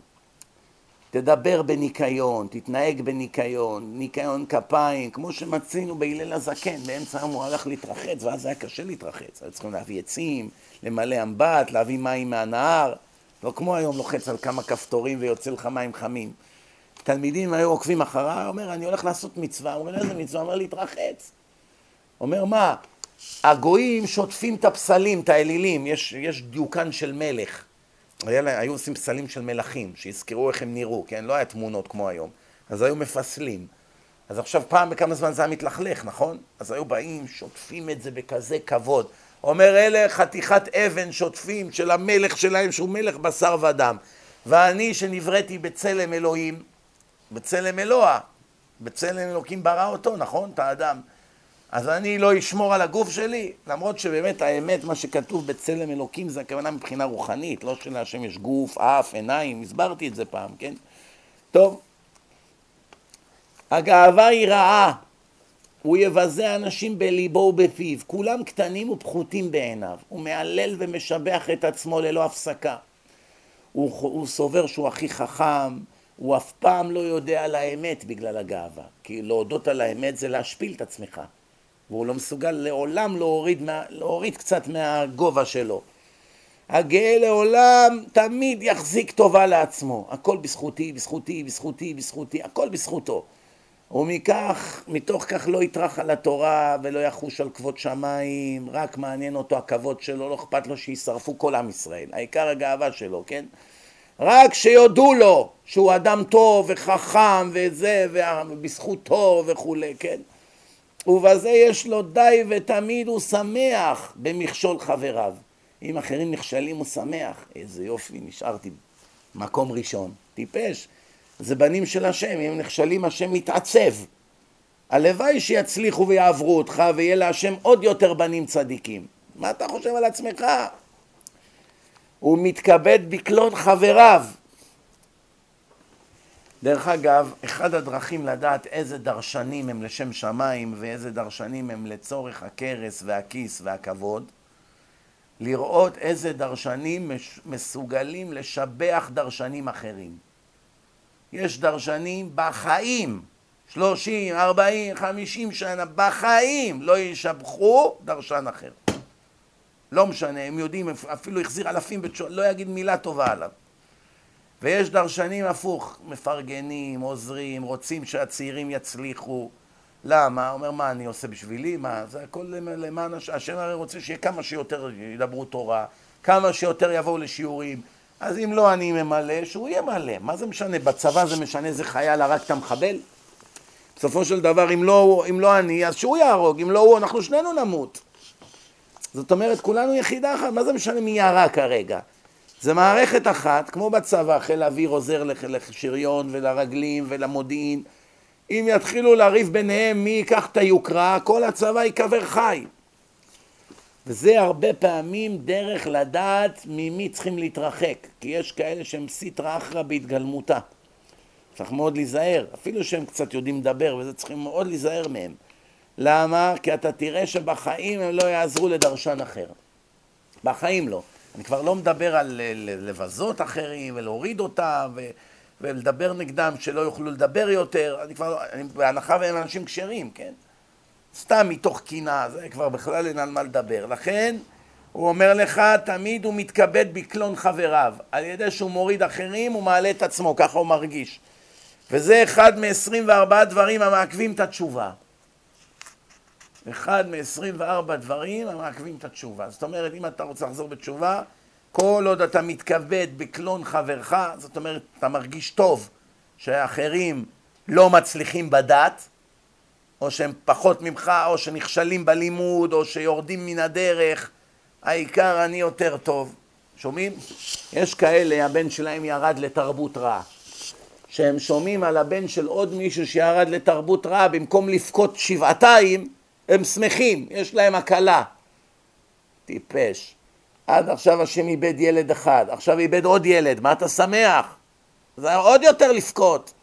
תדבר בניקיון, תתנהג בניקיון, ניקיון כפיים, כמו שמצינו בהלל הזקן, באמצע היום הוא הלך להתרחץ, ואז היה קשה להתרחץ, היו צריכים להביא עצים, למלא אמבט, להביא מים מהנהר, לא כמו היום לוחץ על כמה כפתורים ויוצא לך מים חמים. תלמידים היו עוקבים אחריי, אומר, אני הולך לעשות מצווה, אומר, איזה מצווה? אומר, להתרחץ. אומר, מה? הגויים שוטפים את הפסלים, את האלילים, יש, יש דיוקן של מלך. היה, היו עושים פסלים של מלכים, שיזכרו איך הם נראו, כן? לא היה תמונות כמו היום. אז היו מפסלים. אז עכשיו פעם בכמה זמן זה היה מתלכלך, נכון? אז היו באים, שוטפים את זה בכזה כבוד. אומר אלה חתיכת אבן שוטפים של המלך שלהם, שהוא מלך בשר ודם. ואני שנבראתי בצלם אלוהים, בצלם אלוה, בצלם אלוקים ברא אותו, נכון? את האדם. אז אני לא אשמור על הגוף שלי, למרות שבאמת האמת, מה שכתוב בצלם אלוקים זה הכוונה מבחינה רוחנית, לא שלהשם יש גוף, אף, עיניים, הסברתי את זה פעם, כן? טוב, הגאווה היא רעה, הוא יבזה אנשים בליבו ובפיו, כולם קטנים ופחותים בעיניו, הוא מהלל ומשבח את עצמו ללא הפסקה. הוא, הוא סובר שהוא הכי חכם, הוא אף פעם לא יודע על האמת בגלל הגאווה, כי להודות על האמת זה להשפיל את עצמך. והוא לא מסוגל לעולם להוריד, מה, להוריד קצת מהגובה שלו. הגאה לעולם תמיד יחזיק טובה לעצמו. הכל בזכותי, בזכותי, בזכותי, בזכותי, הכל בזכותו. ומכך, מתוך כך לא יטרח על התורה ולא יחוש על כבוד שמיים, רק מעניין אותו הכבוד שלו, לא אכפת לו שישרפו כל עם ישראל. העיקר הגאווה שלו, כן? רק שיודו לו שהוא אדם טוב וחכם וזה, ובזכותו וכולי, כן? ובזה יש לו די ותמיד הוא שמח במכשול חבריו. אם אחרים נכשלים הוא שמח. איזה יופי, נשארתי מקום ראשון. טיפש. זה בנים של השם, אם נכשלים השם מתעצב. הלוואי שיצליחו ויעברו אותך ויהיה להשם עוד יותר בנים צדיקים. מה אתה חושב על עצמך? הוא מתכבד בקלון חבריו. דרך אגב, אחד הדרכים לדעת איזה דרשנים הם לשם שמיים ואיזה דרשנים הם לצורך הכרס והכיס והכבוד, לראות איזה דרשנים מסוגלים לשבח דרשנים אחרים. יש דרשנים בחיים שלושים, ארבעים, חמישים שנה, בחיים לא ישבחו דרשן אחר. לא משנה, הם יודעים, אפילו החזיר אלפים בתשובה, לא יגיד מילה טובה עליו. ויש דרשנים הפוך, מפרגנים, עוזרים, רוצים שהצעירים יצליחו. למה? אומר, מה אני עושה בשבילי? מה? זה הכל למען השם. השם הרי רוצה שיהיה כמה שיותר ידברו תורה, כמה שיותר יבואו לשיעורים. אז אם לא אני ממלא, שהוא יהיה מלא. מה זה משנה? בצבא זה משנה איזה חייל הרג את המחבל? בסופו של דבר, אם לא, אם לא אני, אז שהוא יהרוג, אם לא הוא, אנחנו שנינו נמות. זאת אומרת, כולנו יחידה אחת, מה זה משנה מי ירה כרגע? זה מערכת אחת, כמו בצבא, חיל האוויר עוזר לשריון ולרגלים ולמודיעין. אם יתחילו לריב ביניהם מי ייקח את היוקרה, כל הצבא ייקבר חי. וזה הרבה פעמים דרך לדעת ממי צריכים להתרחק, כי יש כאלה שהם סיטרא אחרא בהתגלמותה. צריך מאוד להיזהר, אפילו שהם קצת יודעים לדבר וזה צריכים מאוד להיזהר מהם. למה? כי אתה תראה שבחיים הם לא יעזרו לדרשן אחר. בחיים לא. אני כבר לא מדבר על לבזות אחרים ולהוריד אותם ו... ולדבר נגדם שלא יוכלו לדבר יותר, אני כבר, אני, בהנחה והם אנשים כשרים, כן? סתם מתוך קינה, זה כבר בכלל אין על מה לדבר. לכן הוא אומר לך, תמיד הוא מתכבד בקלון חבריו. על ידי שהוא מוריד אחרים, הוא מעלה את עצמו, ככה הוא מרגיש. וזה אחד מ-24 דברים המעכבים את התשובה. אחד מ-24 דברים המעכבים את התשובה. זאת אומרת, אם אתה רוצה לחזור בתשובה, כל עוד אתה מתכבד בקלון חברך, זאת אומרת, אתה מרגיש טוב שאחרים לא מצליחים בדת, או שהם פחות ממך, או שנכשלים בלימוד, או שיורדים מן הדרך, העיקר אני יותר טוב. שומעים? יש כאלה, הבן שלהם ירד לתרבות רעה. שהם שומעים על הבן של עוד מישהו שירד לתרבות רעה, במקום לבכות שבעתיים, הם שמחים, יש להם הקלה. טיפש. עד עכשיו השם איבד ילד אחד, עכשיו איבד עוד ילד, מה אתה שמח? זה עוד יותר לבכות.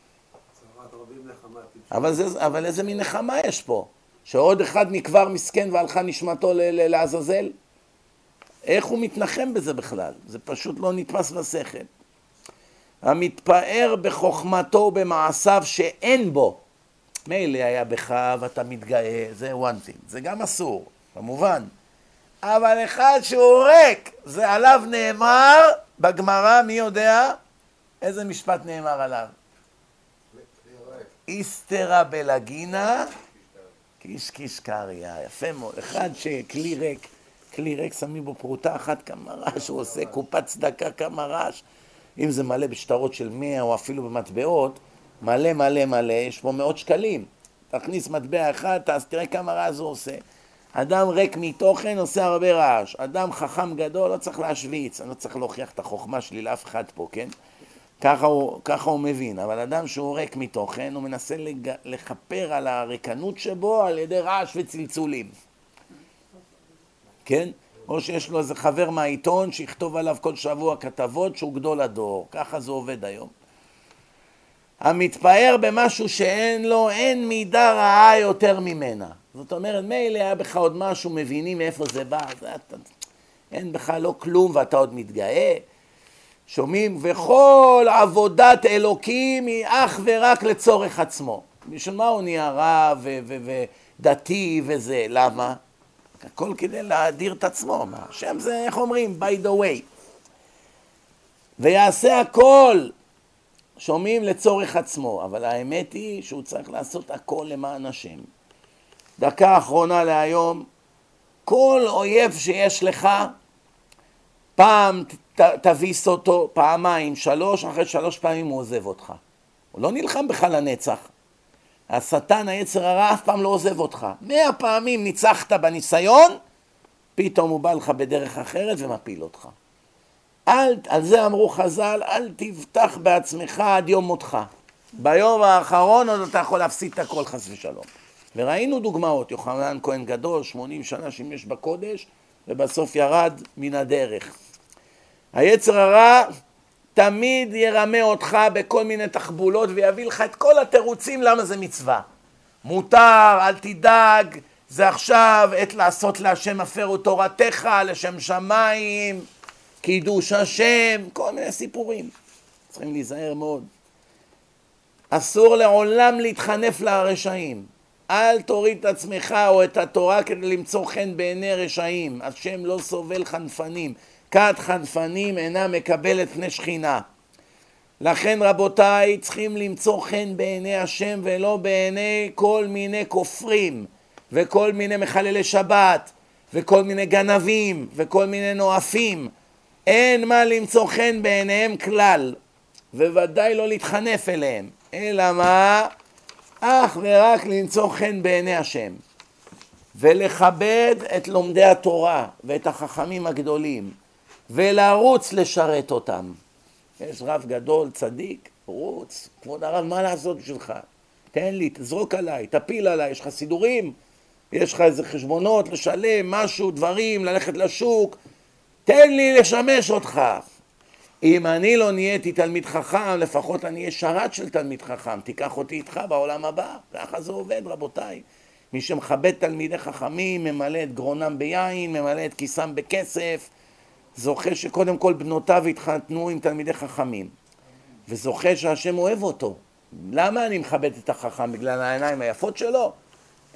אבל, אבל איזה מין נחמה יש פה? שעוד אחד נקבר מסכן והלכה נשמתו לעזאזל? איך הוא מתנחם בזה בכלל? זה פשוט לא נתפס בשכל. המתפאר בחוכמתו ובמעשיו שאין בו. מילא היה בך ואתה מתגאה, זה one thing, זה גם אסור, כמובן. אבל אחד שהוא ריק, זה עליו נאמר בגמרא, מי יודע? איזה משפט נאמר עליו? איסתרא בלגינה, קיש קיש קריא, יפה מאוד. אחד שכלי ריק, כלי ריק שמים בו פרוטה אחת כמה רעש, הוא עושה קופת צדקה כמה רעש. אם זה מלא בשטרות של מאה או אפילו במטבעות, מלא מלא מלא, יש פה מאות שקלים. תכניס מטבע אחד, אז תראה כמה רעש הוא עושה. אדם ריק מתוכן עושה הרבה רעש. אדם חכם גדול לא צריך להשוויץ, אני לא צריך להוכיח את החוכמה שלי לאף אחד פה, כן? ככה הוא, ככה הוא מבין, אבל אדם שהוא ריק מתוכן, הוא מנסה לג... לכפר על הריקנות שבו על ידי רעש וצלצולים. כן? או שיש לו איזה חבר מהעיתון שיכתוב עליו כל שבוע כתבות שהוא גדול הדור. ככה זה עובד היום. המתפאר במשהו שאין לו, אין מידה רעה יותר ממנה. זאת אומרת, מילא היה בך עוד משהו, מבינים מאיפה זה בא, זה, אתה, אין בך לא כלום ואתה עוד מתגאה. שומעים? וכל עבודת אלוקים היא אך ורק לצורך עצמו. בשביל מה הוא נהיה רב ודתי וזה? למה? הכל כדי להאדיר את עצמו. מה? השם זה, איך אומרים? by the way. ויעשה הכל, שומעים לצורך עצמו, אבל האמת היא שהוא צריך לעשות הכל למען השם. דקה אחרונה להיום, כל אויב שיש לך, פעם ת, תביס אותו, פעמיים, שלוש, אחרי שלוש פעמים הוא עוזב אותך. הוא לא נלחם בך לנצח. השטן, היצר הרע, אף פעם לא עוזב אותך. מאה פעמים ניצחת בניסיון, פתאום הוא בא לך בדרך אחרת ומפיל אותך. אל, על זה אמרו חז"ל, אל תבטח בעצמך עד יום מותך. ביום האחרון עוד אתה יכול להפסיד את הכל חס ושלום. וראינו דוגמאות, יוחנן כהן גדול, 80 שנה שימש בקודש, ובסוף ירד מן הדרך. היצר הרע תמיד ירמה אותך בכל מיני תחבולות ויביא לך את כל התירוצים למה זה מצווה. מותר, אל תדאג, זה עכשיו עת לעשות להשם הפרו תורתך, לשם שמיים, קידוש השם, כל מיני סיפורים. צריכים להיזהר מאוד. אסור לעולם להתחנף לרשעים. אל תוריד את עצמך או את התורה כדי למצוא חן בעיני רשעים. השם לא סובל חנפנים. כת חנפנים אינה מקבלת פני שכינה. לכן רבותיי צריכים למצוא חן בעיני השם ולא בעיני כל מיני כופרים וכל מיני מחללי שבת וכל מיני גנבים וכל מיני נואפים. אין מה למצוא חן בעיניהם כלל, וודאי לא להתחנף אליהם, אלא מה? אך ורק למצוא חן בעיני השם. ולכבד את לומדי התורה ואת החכמים הגדולים, ולרוץ לשרת אותם. יש רב גדול, צדיק, רוץ, כבוד הרב, מה לעשות בשבילך? תן לי, תזרוק עליי, תפיל עליי, יש לך סידורים, יש לך איזה חשבונות לשלם, משהו, דברים, ללכת לשוק, תן לי לשמש אותך. אם אני לא נהייתי תלמיד חכם, לפחות אני אהיה שרת של תלמיד חכם, תיקח אותי איתך בעולם הבא. ככה זה עובד, רבותיי. מי שמכבד תלמידי חכמים, ממלא את גרונם ביין, ממלא את כיסם בכסף, זוכה שקודם כל בנותיו יתחתנו עם תלמידי חכמים, וזוכה שהשם אוהב אותו. למה אני מכבד את החכם? בגלל העיניים היפות שלו?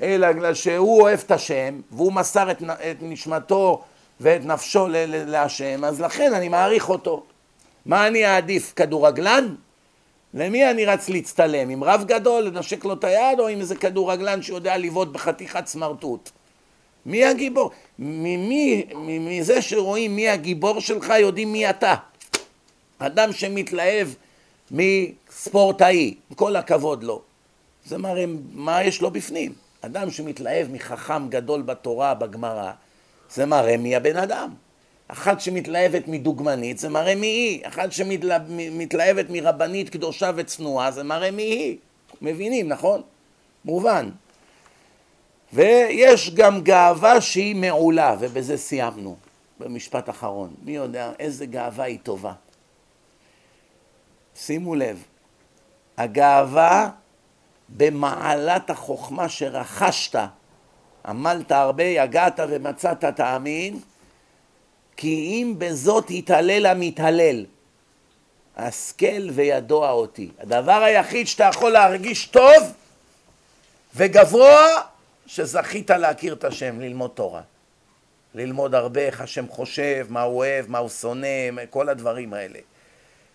אלא בגלל שהוא אוהב את השם, והוא מסר את, את נשמתו ואת נפשו להשם, אז לכן אני מעריך אותו. מה אני אעדיף, כדורגלן? למי אני רץ להצטלם? עם רב גדול, לנשק לו את היד, או עם איזה כדורגלן שיודע לבעוט בחתיכת סמרטוט? מי הגיבור? ממי, מזה שרואים מי הגיבור שלך, יודעים מי אתה. אדם שמתלהב מספורטאי, כל הכבוד לו. זה מראה מה יש לו בפנים. אדם שמתלהב מחכם גדול בתורה, בגמרא, זה מראה מי הבן אדם. אחת שמתלהבת מדוגמנית, זה מראה מי היא. אחת שמתלהבת מרבנית קדושה וצנועה, זה מראה מי היא. מבינים, נכון? מובן. ויש גם גאווה שהיא מעולה, ובזה סיימנו, במשפט אחרון. מי יודע איזה גאווה היא טובה. שימו לב, הגאווה במעלת החוכמה שרכשת, עמלת הרבה, יגעת ומצאת תאמין, כי אם בזאת יתהלל המתהלל, השכל וידוע אותי. הדבר היחיד שאתה יכול להרגיש טוב וגבוה, שזכית להכיר את השם, ללמוד תורה. ללמוד הרבה איך השם חושב, מה הוא אוהב, מה הוא שונא, כל הדברים האלה.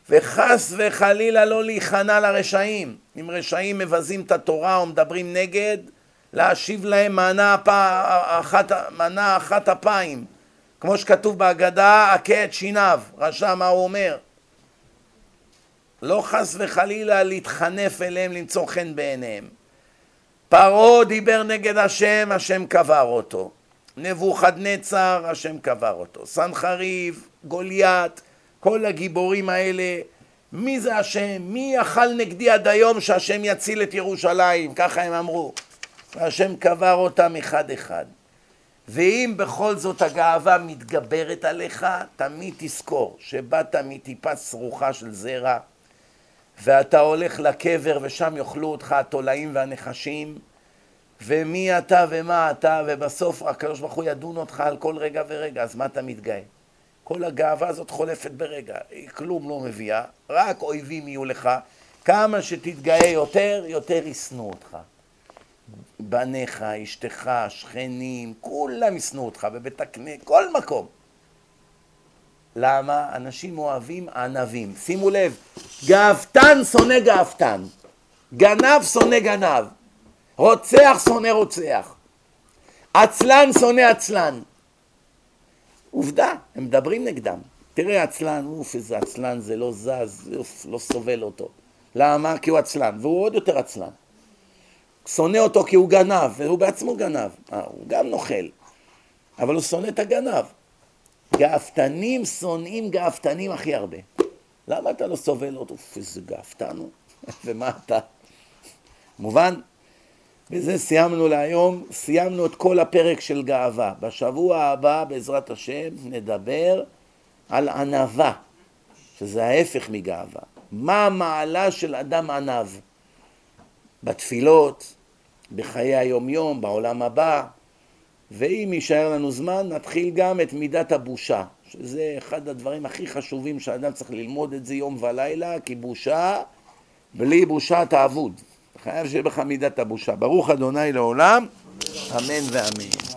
וחס וחלילה לא להיכנע לרשעים. אם רשעים מבזים את התורה או מדברים נגד, להשיב להם מנה, הפ... אחת, מנה אחת אפיים. כמו שכתוב בהגדה, הכה את שיניו. רשע מה הוא אומר? לא חס וחלילה להתחנף אליהם, למצוא חן בעיניהם. פרעה דיבר נגד השם, השם קבר אותו. נבוכדנצר, השם קבר אותו. סנחריב, גוליית, כל הגיבורים האלה, מי זה השם? מי אכל נגדי עד היום שהשם יציל את ירושלים? ככה הם אמרו. והשם קבר אותם אחד אחד. ואם בכל זאת הגאווה מתגברת עליך, תמיד תזכור שבאת מטיפה סרוחה של זרע, ואתה הולך לקבר ושם יאכלו אותך התולעים והנחשים, ומי אתה ומה אתה, ובסוף הקדוש ברוך הוא ידון אותך על כל רגע ורגע, אז מה אתה מתגאה? כל הגאווה הזאת חולפת ברגע, היא כלום לא מביאה, רק אויבים יהיו לך, כמה שתתגאה יותר, יותר ישנאו אותך. בניך, אשתך, שכנים, כולם ישנאו אותך, בבית הכנסת, כל מקום. למה? אנשים אוהבים ענבים. שימו לב, גאוותן שונא גאוותן, גנב שונא גנב, רוצח שונא רוצח, עצלן שונא עצלן. עובדה, הם מדברים נגדם. תראה עצלן, אוף, איזה עצלן, זה לא זז, אוף, לא סובל אותו. למה? כי הוא עצלן, והוא עוד יותר עצלן. שונא אותו כי הוא גנב, והוא בעצמו גנב. אה, הוא גם נוכל, אבל הוא שונא את הגנב. גאוותנים שונאים גאוותנים הכי הרבה. למה אתה לא סובל אותו? איזה גאוותן הוא, ומה אתה? מובן? בזה סיימנו להיום, סיימנו את כל הפרק של גאווה. בשבוע הבא, בעזרת השם, נדבר על ענווה, שזה ההפך מגאווה. מה המעלה של אדם ענב? בתפילות, בחיי היומיום, בעולם הבא, ואם יישאר לנו זמן, נתחיל גם את מידת הבושה, שזה אחד הדברים הכי חשובים שאדם צריך ללמוד את זה יום ולילה, כי בושה בלי בושה תעבוד. חייב שיהיה בך מידת הבושה. ברוך אדוני לעולם, אמן ואמן.